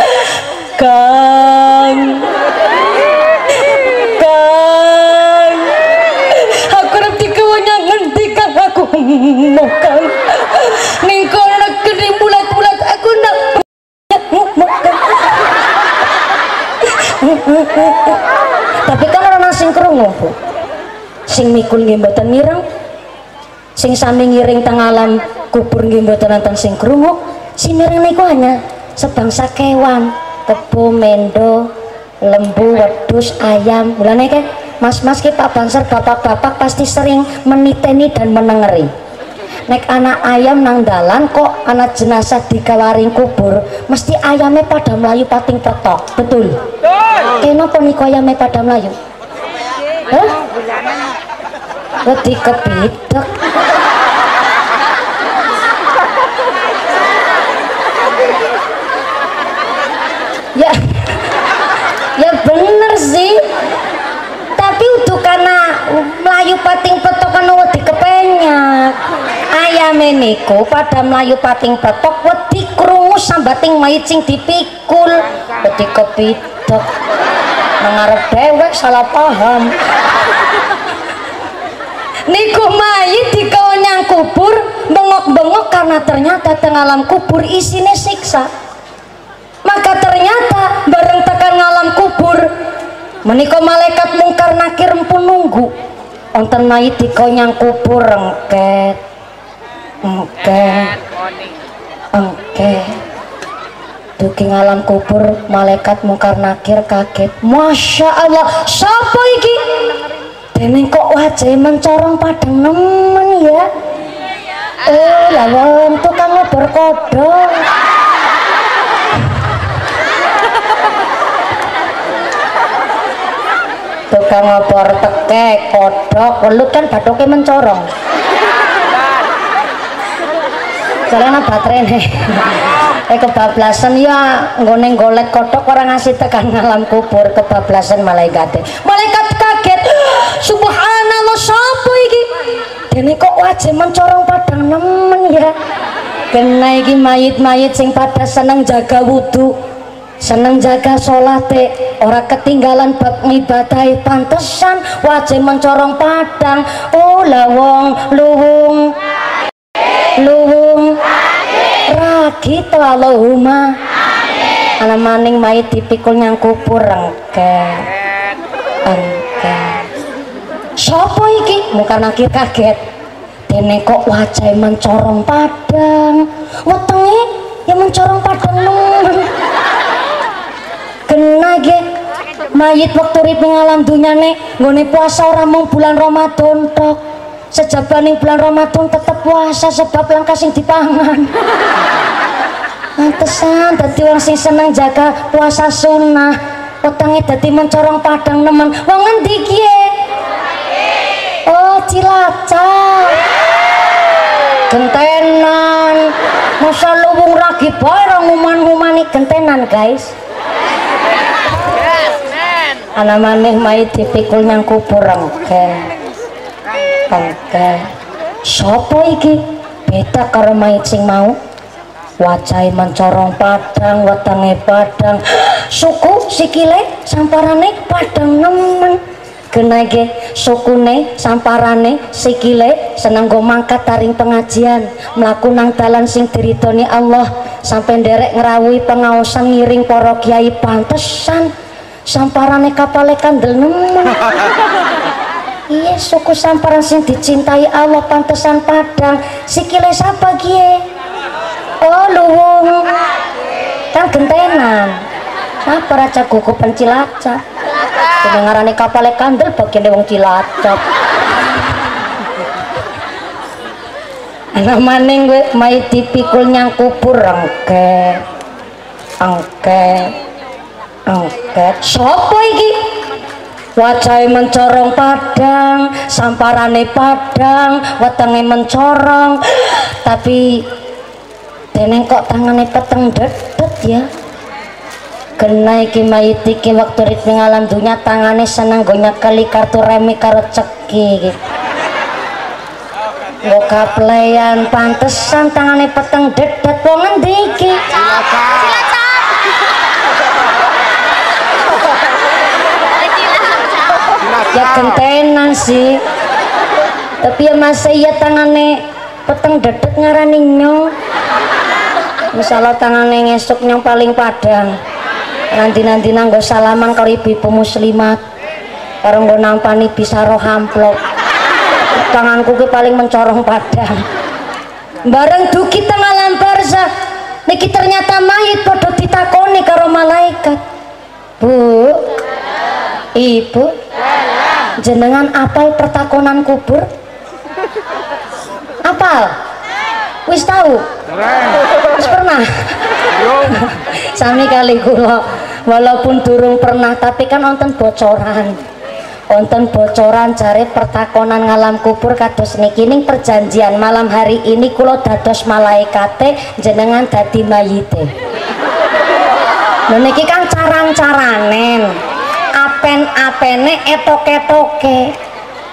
Kang Kang aku arep digawa nyang ngendi Kang aku mau Kang ning kono gede bulat-bulat aku nak mau Kang tapi kan orang sing krungu sing mikul nggih mireng sing sami ngiring teng alam kubur nggih mboten sing krungu sing mireng niku hanya sebangsa kewan kebo mendo lembu wedus ayam. Mulane ke mas-mas ki Pak Banser bapak-bapak pasti sering meniteni dan menengeri nek anak ayam nang dalan kok anak jenazah digawaring kubur mesti ayamnya pada melayu pating petok betul kenapa nih ayamnya pada melayu Hah? Bulanan. Wedi kepidek. ya, ya bener sih. Tapi udah karena melayu pating petok kan wedi kepenyak. Ayam niku pada melayu pating petok wedi krungu sambating mayit sing dipikul. Wedi kepidek. Mengarep dewek salah paham niku mayit di yang kubur bengok-bengok karena ternyata teng alam kubur isine siksa maka ternyata bareng tekan alam kubur menika malaikat mungkar nakir pun nunggu wonten mayit di yang kubur engket Morning. engket dugi alam kubur malaikat mungkar nakir kaget. Masya Allah siapa iki? Deneng kok wajah mencorong padang nemen ya? Eh lah wong tukang ngobor kodok. Tukang ngobor tekek kodok welut kan badoknya mencorong karena baterai nih. Eh kebablasan. Ya nggone golek kodok orang ngasih tekan alam kubur kebablasan malaikat malaikat kaget. Subhanallah sapa iki? Dene kok wajah mencorong padang nemen ya? Kena iki mayit-mayit sing pada seneng jaga wudhu seneng jaga sholate ora ketinggalan bab ngibadahi pantesan wajah mencorong padang. Oh lawong luwung ragi to Allahumma ana maning mayit dipikul nyang kubur engke. Engke. Sapa iki? Muka nakir kaget. Dene kok wajah mencorong padang. Wetenge ya mencorong padang nemen kena ge. Mayit waktu urip ning alam dunyane nggone puasa ora mung bulan Ramadan tok. Sejabaning bulan Ramadan tetep puasa sebab langkah sing dipangan Pantesan dadi wong sing seneng jaga puasa sunnah. Wetenge dadi mencorong padang nemen. Wong ngendi ki? Oh Cilacap. Gentenan. Masa luwung ragi bae ra nguman-ngumani gentenan guys? Ana maneh mayit dipikul nang kubur engke engke sapa iki? Beda karo mayit sing mau wajahe mencorong padang wetenge padang. Suku sikile samparane padang nemen. Genage sukune samparane sikile seneng go mangkat taring pengajian. Mlaku nang dalan sing diridoni Allah. Sampai nderek ngrawuhi pengaosan ngiring para kiai pantesan. Samparane kapale kandel nemen. Iya suku samparan sing dicintai Allah pantesan padang. Sikile sapa gie luwung kan gentenan apa raja gugu pencilaca kedengarannya kapalnya kandel bagian wong cilacap Ana maning kowe mai dipikul nyang kubur engke. Engke. Engke. Sopo iki? Wajahe mencorong padang, samparane padang, wetenge mencorong. Tapi deneng kok tangane peteng dedet ya. Kena iki mayit iki waktu rit alam dunya tangane seneng go nyekeli kartu remi karo ceki. Nggo kapleyan pantesan tangane peteng dedet wong endi iki? Ya gentenan sih. Tapi ya masa iya tangane peteng dedet ngarani nyong. Misalnya tangane ngesuk nyong paling padang. Nanti-nanti nanggo salaman karo ibu-ibu muslimat. Karo nggo nampani bisa roh amplop. Tanganku ki paling mencorong padang. Bareng duki tengah lamparsa. Niki ternyata mayit padha ditakoni karo malaikat. Bu. Ibu. Jenengan apal pertakonan kubur? Apal? Wis tahu? Wis pernah? Sami kali kula walaupun durung pernah tapi kan wonten bocoran. Wonten bocoran jare pertakonan ngalam kubur kados niki ning perjanjian malam hari ini kula dados malaikate jenengan dadi mayite. Lho niki kan carang-caranen. Apen-apene etok-etoke.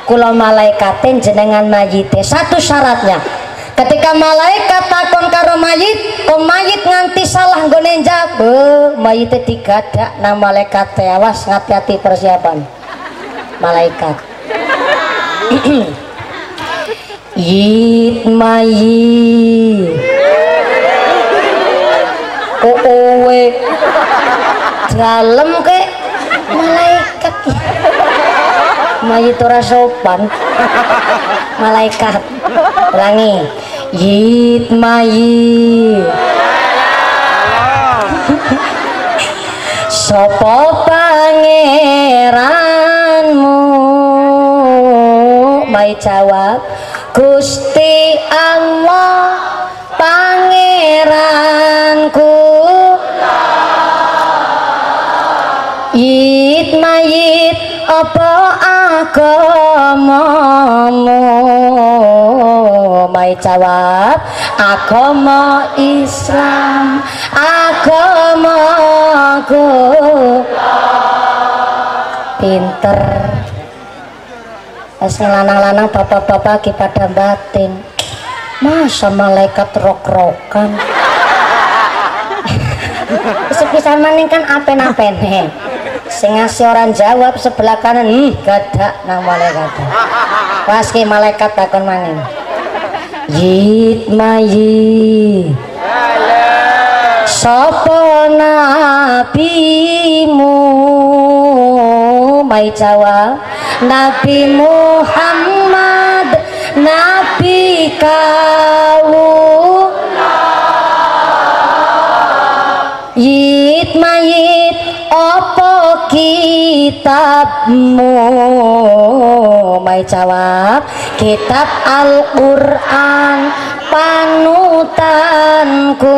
Kula malaikate jenengan mayite. Satu syaratnya. Ketika malaikat takon karo mayit, kok mayit nganti salah nggone njawab, mayite digadak nang malaikat teh. awas ngati-hati persiapan. Malaikat. Yit mayit. Kowe dalem ke malaikat mayit ora sopan malaikat ulangi yit mayit Sopo pangeranmu? Mai jawab Gusti Allah apa agamamu Mai jawab agama Islam agamaku pinter. Pas lanang-lanang bapak-bapak lagi pada batin. Masa malaikat rok-rokan? Sepisan maning kan apen-apene Sing ngasih orang jawab sebelah kanan. Hmm, gadak nang malaikat. Pas ki malaikat takon maning Yit mayi Sopo nabimu? Mai jawab Nabi Muhammad Nabi kau. Yit Opo kitabmu? Mai jawab Kitab Al-Quran Panutanku.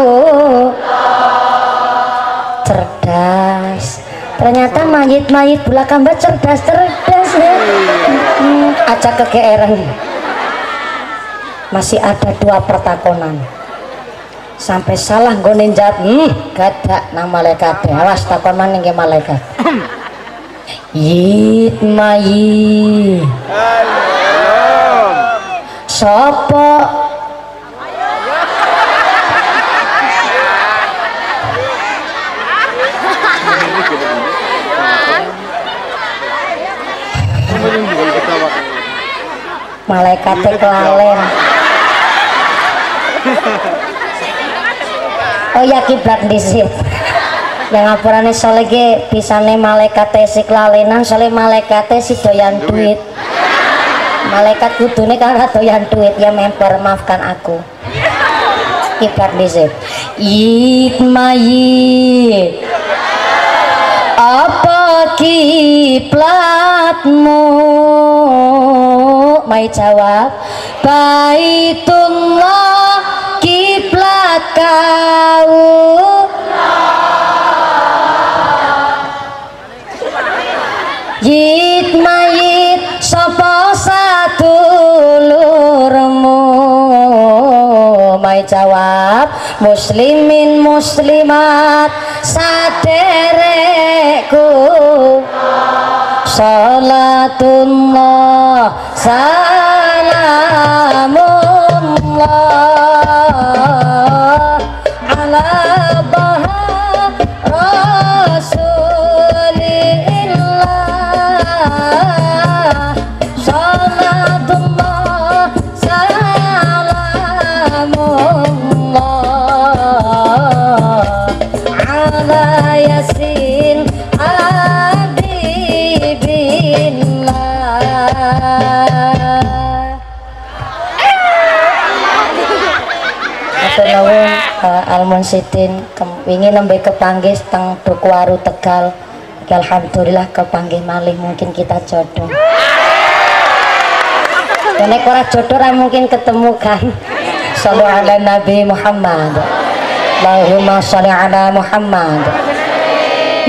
Cerdas. Ternyata mayit-mayit belakang cerdas cerdas ya. Hmm, Acak kegeeran. Masih ada dua pertakonan sampai salah gue jawab hmm gada nang malaikat. Awas takon maning ke malaikat. Yit mayi sopo? Malaikatnya kelalen oh ya kiblat disit yang ngapurane soalnya ge pisane malaikat si kelalenan soalnya malaikat si doyan duit. malaikat kudune kan doyan duit. Ya memper maafkan aku. Kiblat disit it mayit apa kiblatmu? Mai jawab baitullah kiblat kau Yit mayit sapa sadulurmu Mai jawab muslimin muslimat saderekku Salatullah salamullah Almun Sidin wingi nembe kepanggih teng Dukuwaru Tegal. Alhamdulillah kepanggih malih mungkin kita jodoh. Nek ora jodoh ra mungkin ketemu kan. Ala Nabi Muhammad. Allahumma sholli ala Muhammad.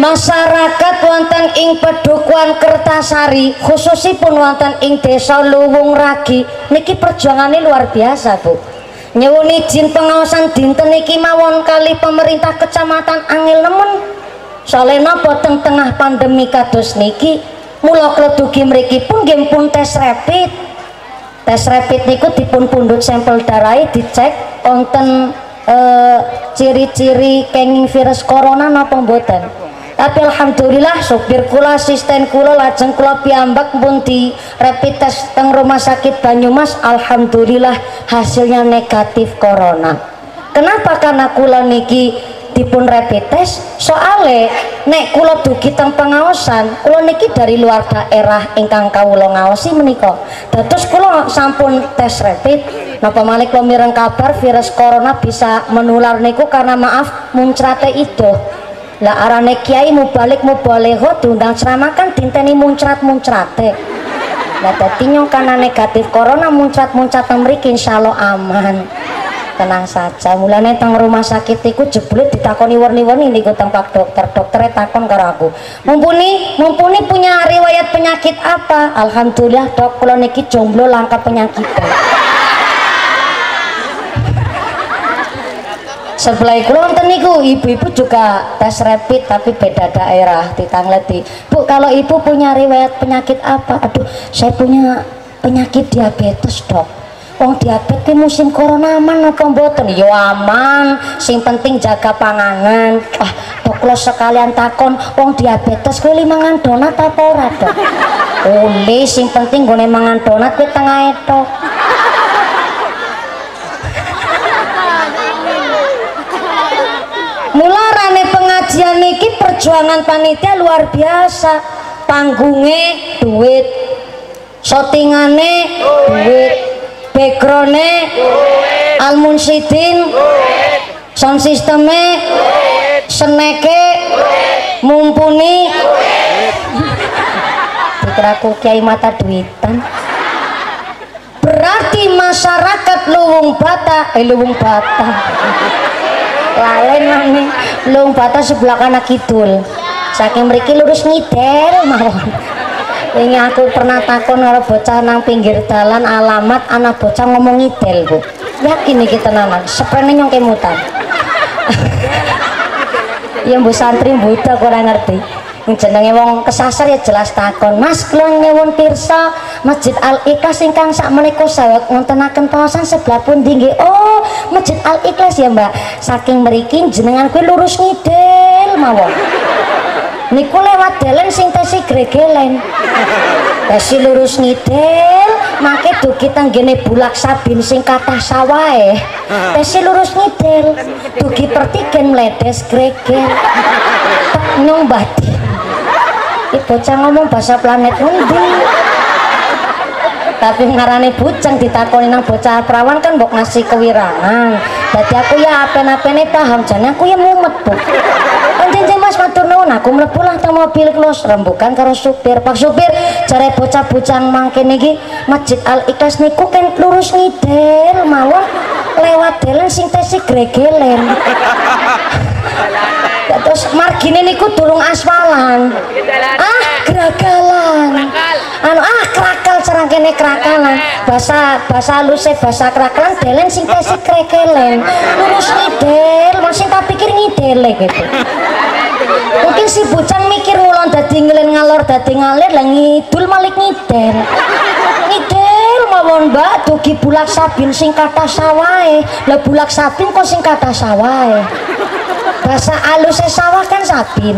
Masyarakat wonten ing Pedukuhan Kertasari khususipun wonten ing Desa Luwung Ragi niki perjuangannya luar biasa Bu nyuwun izin pengawasan dinten niki mawon kali pemerintah kecamatan Angil Nemen soalnya napa teng tengah pandemi kados niki mula kledugi mriki pun nggih pun tes rapid. Tes rapid niku dipun pundhut sampel darah dicek wonten eh, ciri-ciri kenging virus corona napa mboten tapi alhamdulillah sopir kula asisten kula lajeng kula piyambak pun di rapid test teng rumah sakit Banyumas. Alhamdulillah hasilnya negatif corona. Kenapa? Karena kula niki dipun rapid test. Soale nek kula dugi teng pengawasan kula niki dari luar daerah ingkang kawula ngaosi menika. Dados kula sampun tes rapid. Napa malih kula mireng kabar virus corona bisa menular niku? Karena maaf muncrate itu lah arane kiai mubalik mubaleho diundang ceramah kan dinteni muncrat muncrate lah dadi nyong negatif corona muncrat muncrat mriki insyaallah aman. Tenang saja mulane teng rumah sakit iku jebule ditakoni warni-warni niku teng Pak dokter. Dokternya takon karo aku mumpuni mumpuni punya riwayat penyakit apa? Alhamdulillah dok kula niki jomblo langka penyakit sebelah itu wonten niku ibu-ibu juga tes rapid tapi beda daerah ditangleti bu kalau ibu punya riwayat penyakit apa aduh saya punya penyakit diabetes dok Wong diabetes ki musim corona aman apa mboten? Ya aman, sing penting jaga panganan. Ah, dok lo sekalian takon, wong diabetes kuwi mangan donat apa ora, Dok? Oleh sing penting gone mangan donat kuwi tengah etok. Pengajian niki perjuangan panitia luar biasa. Panggungnya duit, shootingane duit, backgroundnya almunsidin, sound sistemnya, seneke, mumpuni, dikiraku kiai mata duitan. Berarti masyarakat Luwung Bata, eh Luwung Bata lalen nih. Lung batas sebelah kanan kidul. Saking mriki lurus ngidel mawon ini aku pernah takon karo bocah nang pinggir dalan alamat anak bocah ngomong ngidel bu. Yakin nih kita nanan seprene nyong kemutan ya bu santri buta kurang ngerti. Yang jenenge wong kesasar ya jelas takon mas kula nyewon masjid al ikhlas ingkang sak menika sawet ngontenaken kawasan sebelah pundi nggih oh masjid al ikhlas ya mbak. Saking mriki jenengan kuwi lurus ngidel mawon. Niku lewat dalan sing tesi gregelen. Tesi lurus ngidel make dugi tenggene bulak sabin sing kathah sawahe tesi lurus ngidel dugi pertigen mledes gregel. Nyong badi Ih, bocah ngomong bahasa planet undi tapi ngarane bujang ditakoni nang bocah perawan kan mbok ngasih kewirangan jadi aku ya apen-apene paham jane aku ya mumet bu kan Dinjing Mas matur nuwun aku mlebu lah teng mobil klos rembukan karo supir. Pak supir jare bocah bujang mangke niki Masjid Al Ikhlas niku kan lurus ngidel mawon lewat dalan sing tesi gregelen. Ya, terus margine niku durung aswalan. Ah, geragalan. Anu ah krakal cerang kene krakalan. Bahasa bahasa haluse bahasa krakalan delen sing tesi krekelen. Lurus ngidel, masih tak pikir ngidele gitu. Mungkin si bujang mikir ngulon dadi ngelen ngalor dadi ngalir lah ngidul malik ngidel. Ngidel mawon mbak dugi bulak sabin sing kata sawae. Lah bulak sabin kok sing kata sawae bahasa alusnya sawah kan sabin.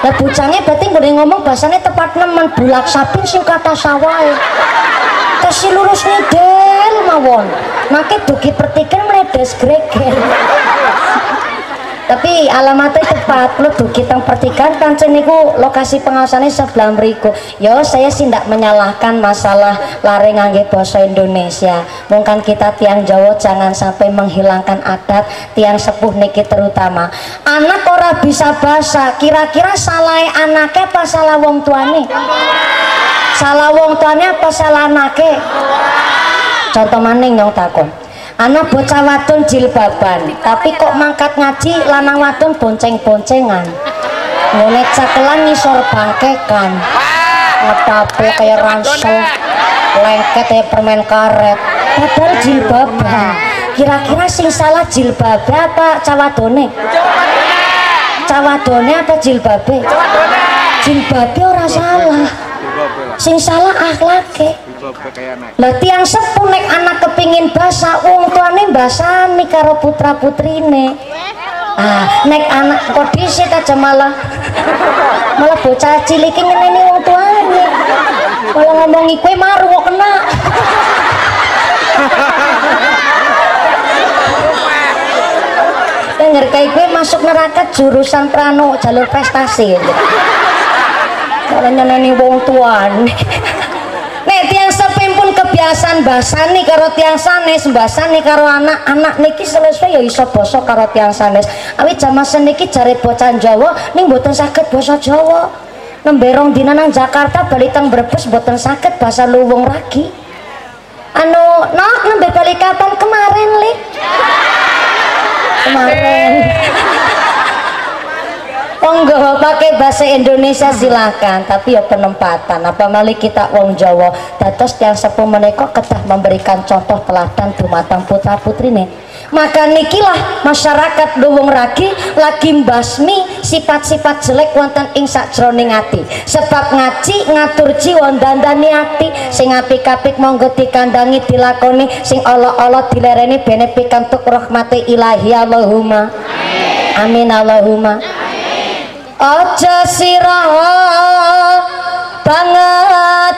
Lah bujangnya berarti gue ngomong bahasanya tepat nemen. Bulak sabin sing kata sawah kasih lurus ngidel mawon. Makanya dugi pertikan meledes greger tapi alamatnya tepat dugi teng pertikan pancen niku lokasi pengawasannya sebelah mriku. Yo saya sih ndak menyalahkan masalah lari ngangge bahasa Indonesia. Mungkin kita tiang Jawa jangan sampai menghilangkan adat tiang sepuh niki terutama. Anak ora bisa bahasa kira-kira salah anaknya apa salah wong tuane? Salah wong tuane apa salah anaknya contoh maning dong takon anak bocah wadon jilbaban tapi kok mangkat ngaji lanang wadon bonceng-boncengan. Ngene cakelan ngisor bangkekan. Ngetape kayak ransel lengket kayak permen karet. Padahal jilbaban kira-kira sing salah jilbabe apa cawadone cawadone apa jilbabe? Jilbabe ora salah. Sing salah akhlake lah tiang sepuh nek anak kepingin basa wong tuane basani karo putra putrine ah nek anak kok disit aja malah malah bocah cilik ngeneni wong tuane. Malah ngomongi kue maru kok kena. Denger kayak gue masuk neraka jurusan prano jalur prestasi. Kalau nyeneni wong tuan pun kebiasaan basani karo tiang sanes basani karo anak-anak niki selesai ya iso basa karo tiang sanes. Awi jaman seniki jare bocah Jawa ning mboten saged basa Jawa. Nemberong dina nang Jakarta bali teng Brebes mboten saged basa luwung ragi anu nok nembe balik kapan kemarin li kemarin Monggo pakai bahasa Indonesia silakan, tapi ya penempatan. Apa mali kita wong Jawa, dados yang sepuh menika kedah memberikan contoh teladan dumateng putra putrine. Maka nikilah masyarakat Luwung Ragi lagi basmi sifat-sifat jelek wonten ing sakjroning ati. Sebab ngaji ngatur jiwa dandani ati, sing apik-apik monggo dikandangi dilakoni, sing Allah-Allah dilereni bene pikantuk rahmati ilahi Allahumma. Amin Allahumma. Sira banget banget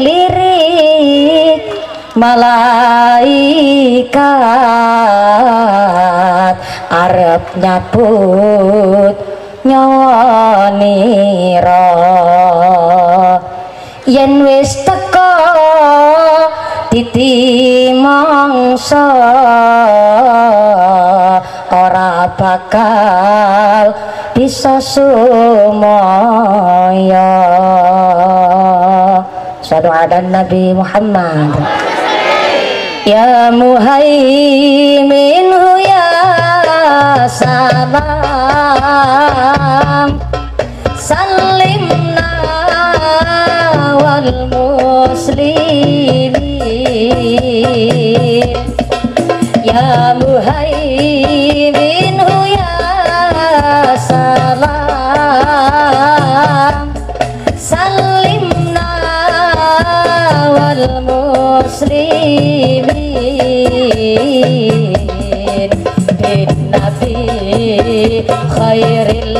lirik malaikat arep nyabut nyawanira yen wis teko titi mangsa ora bakal bisa sumaya Sallu ala Nabi Muhammad. Ya Muhaimin ya salam. Salimna wal muslimin கயரில்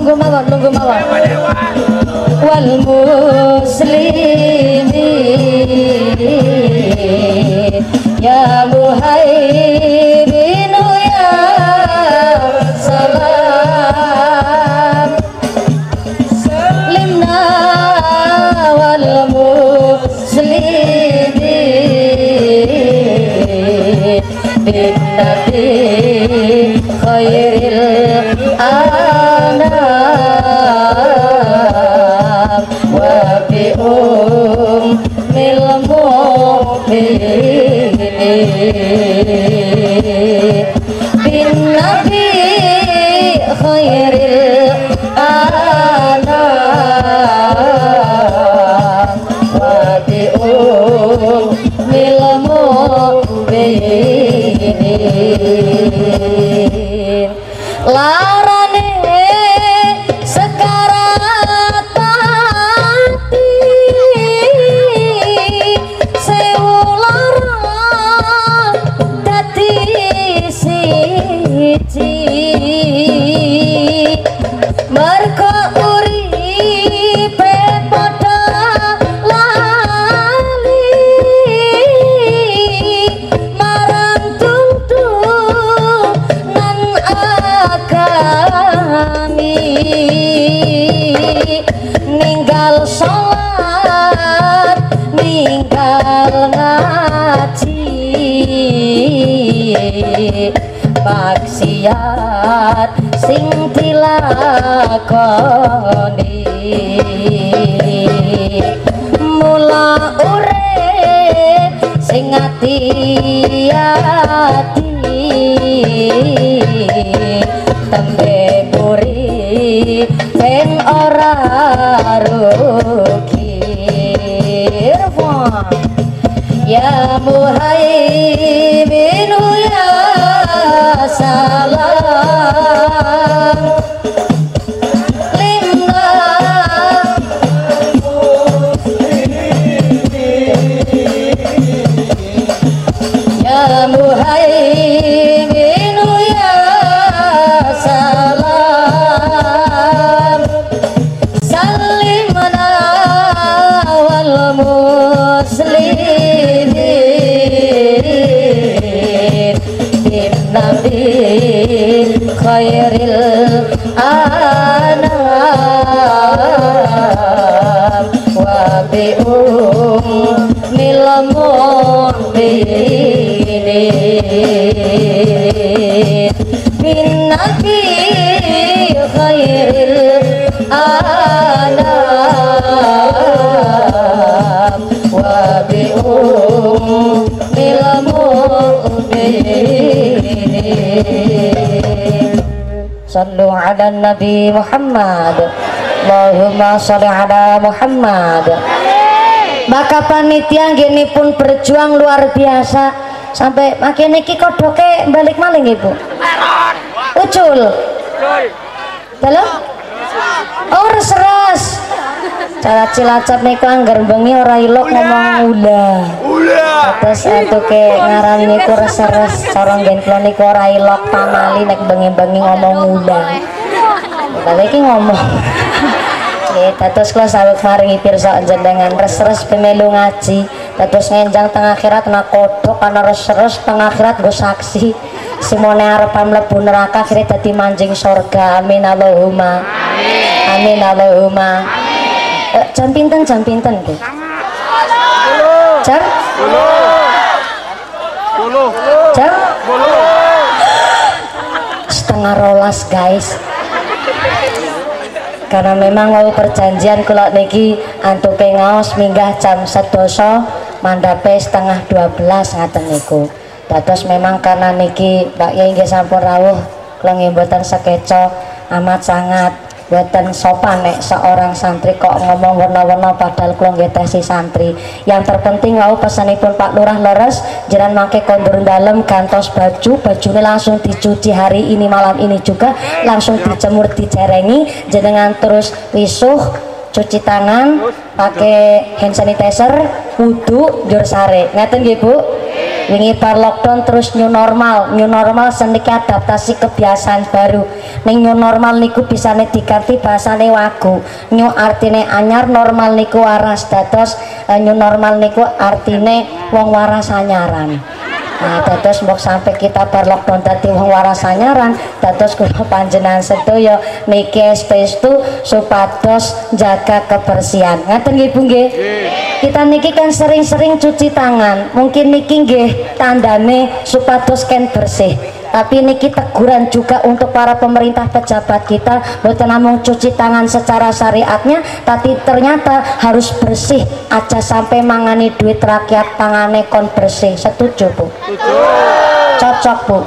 mawon Amén. Sing dilakoni. Mula urip sing ati-ati tembe muri ben ora rugi. Ya Muhaiminu khairil anam. Wa bi ummil mu'minin Bin Nabi khairil Sallu ala Nabi Muhammad Allahumma salli ala Muhammad Maka panitia gini pun berjuang luar biasa. Sampai makin niki kodoke balik maling ibu. Ucul. Dalam? Oh res-res Cara cilacap niku anggar bengi ora ilok ngomong ulah Terus itu ke ngaran niku res-res Cara nggen kula niku ora ilok pamali nek bengi-bengi ngomong ulah Balik ngomong. Kita terus kalau sawit maringi pirsa jenengan res-res pemelu ngaji. Terus ngenjang tengah akhirat na kodok karena res-res tengah akhirat gue saksi. Simone arep mlebu neraka akhirnya dadi manjing surga amin Allahumma. Amin Allahumma Eh, jam pinten jam pinten Bu? jam jam setengah rolas guys. Karena memang mau perjanjian kalau niki antuke ngaos minggah jam sedoso mandape setengah 12 ngaten niku. Dados memang karena niki Mbak Yai nggih sampun rawuh kula nggih mboten sekeco amat sangat Boten sopan nek seorang santri kok ngomong warna-warna padahal kula nggih santri. Yang terpenting wau pesanipun Pak Lurah leres jenengan mangke kondur dalam gantos baju, bajune langsung dicuci hari ini malam ini juga langsung dijemur dijerengi jenengan terus wisuh cuci tangan pakai hand sanitizer wudhu jur sare. Ngeten nggih Bu? Wingi bar lockdown terus new normal. New normal seniki adaptasi kebiasaan baru. Ning new normal niku bisane diganti bahasane wagu. New artine anyar normal niku waras dados eh, new normal niku artine wong waras anyaran Nah, dados mbok sampai kita bar lockdown dadi wong waras anyaran, dados kula panjenengan sedaya niki tu supados jaga kebersihan. Ngaten nggih Bu nggih? Kita niki kan sering-sering cuci tangan. Mungkin niki nggih tandane supados ken bersih tapi ini kita teguran juga untuk para pemerintah pejabat kita bukan namun cuci tangan secara syariatnya tapi ternyata harus bersih aja sampai mangani duit rakyat tangannya kon bersih. Setuju bu? Cocok bu?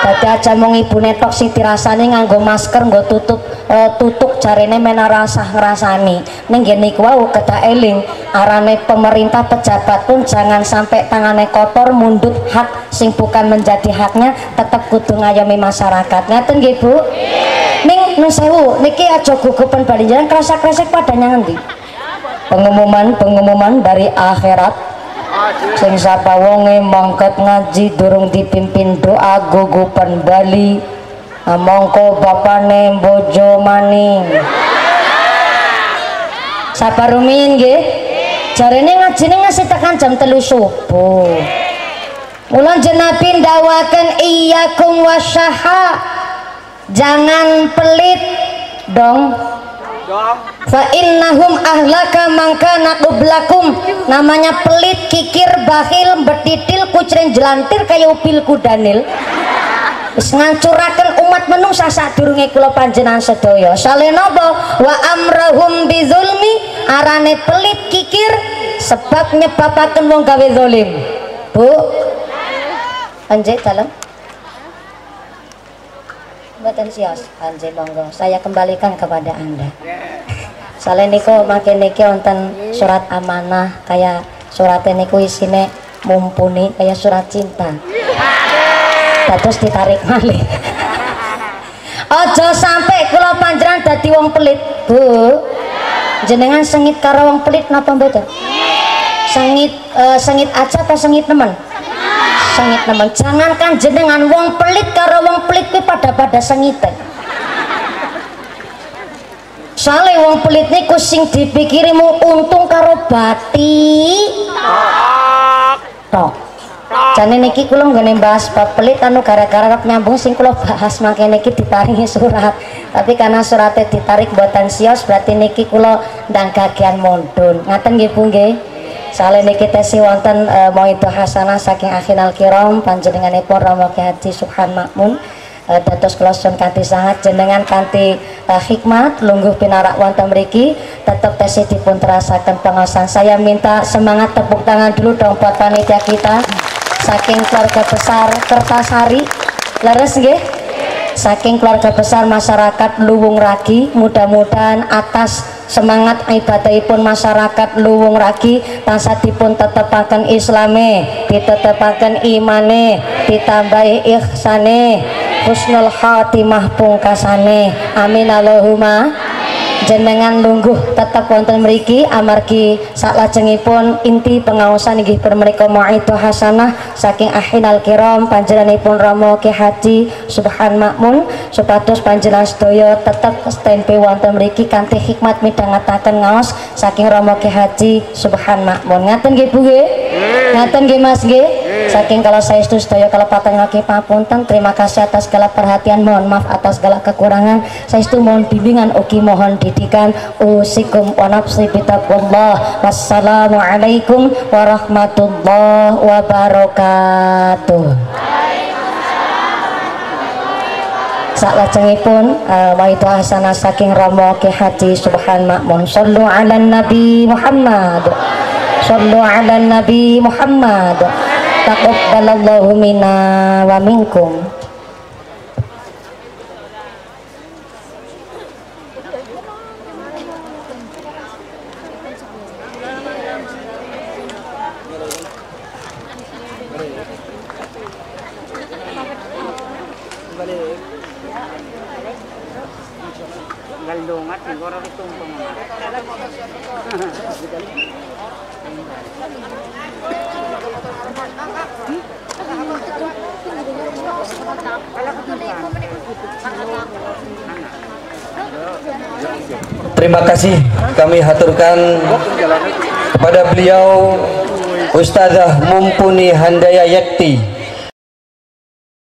Dadi aja mung ibune tok sing dirasani nganggo masker nggo tutup uh, tutuk jarene mena rasah ngrasani. Ning ngene iku wau eling arane pemerintah pejabat pun jangan sampai tangannya kotor mundut hak sing bukan menjadi haknya tetap kudu ngayomi masyarakat. Ngaten nggih Bu? Ning nun sewu niki aja gugupan bali jalan kresek-kresek padanya ngendi? Pengumuman-pengumuman dari akhirat sing sapa wonge mangkat ngaji durung dipimpin doa gugupan Bali mongko bapane bojo maning. Sapa rumiyin nggih. Jarene ngajine ngasih tekan jam telu subuh. Jenabin dawakan iyakum wasyaha. Jangan pelit dong. Fa innahum ahlaka mangkana qablakum namanya pelit kikir bakhil betitil kucring jelantir kaya upil kudanil ngancuraken umat menungsa sadurunge kula panjenengan sedaya sale napa wa amrahum bizulmi arane pelit kikir sebab nyebabaken wong gawe zalim Bu Anjir dalam Buatan sios, Anjir monggo. Saya kembalikan kepada Anda. Soalnya niko makin niki wonten surat amanah kayak surat niku isine mumpuni kayak surat cinta. Terus ditarik malih. Ojo sampai kula panjenengan dadi wong pelit, Bu. Jenengan sengit karo wong pelit napa mboten? Sengit uh, sengit aja apa sengit teman? sengit nemen jangankan jenengan wong pelit karo wong pelit kuwi pada pada sengite soalnya wong pelit niku sing dipikirimu untung karo bati tok jane niki kula nggone bahas bab pelit anu gara-gara nyambung sing kula bahas makanya niki diparingi surat. Tapi karena suratnya ditarik buatan sios berarti niki kula ndang gagian mondun ngaten nggih Bu nggih? Niki tesi wonten uh, mau itu hasanah saking akhinal kiram panjenenganipun Rama Ki Haji Subhan Makmun uh, dados kloson kanthi sangat jenengan kanthi uh, hikmat lungguh pinarak wonten mriki. Tetep tesi dipun terasaken pengawasan. Saya minta semangat tepuk tangan dulu dong buat panitia kita saking keluarga besar Kertasari. Leres nggih? Saking keluarga besar masyarakat Luwung Ragi mudah-mudahan atas semangat ibadahipun masyarakat luwung ragi tansah dipun tetepaken islame ditetepaken imane ditambahi ihsane husnul khatimah pungkasane. Amin. Allahumma jenengan lungguh tetap wonten mriki amargi saklajengipun inti pengaosan inggih permenika itu hasanah saking ahinal kiram panjenenganipun Ramo Ki Haji Subhan Makmun supados panjenengan sedaya tetep standby wonten mriki kanthi hikmat midhangetaken ngaos saking Ramo Ki Haji Subhan Makmun. Ngaten nggih Bu nggih. Ngaten nggih Mas nggih saking kalau saya itu sedaya kelepatan ngaki papunten terima kasih atas segala perhatian mohon maaf atas segala kekurangan. Saya itu mohon bimbingan. Uki mohon di pendidikan usikum wa nafsi bitaqwallah wassalamualaikum warahmatullahi wabarakatuh. Saklajengipun uh, waitu hasanah saking Ramo Ki Haji Subhan Makmun. Sallu ala Nabi Muhammad. Sallu ala Nabi Muhammad Taqabbalallahu minna wa minkum kasih kami haturkan kepada beliau Ustazah Mumpuni Handaya Yakti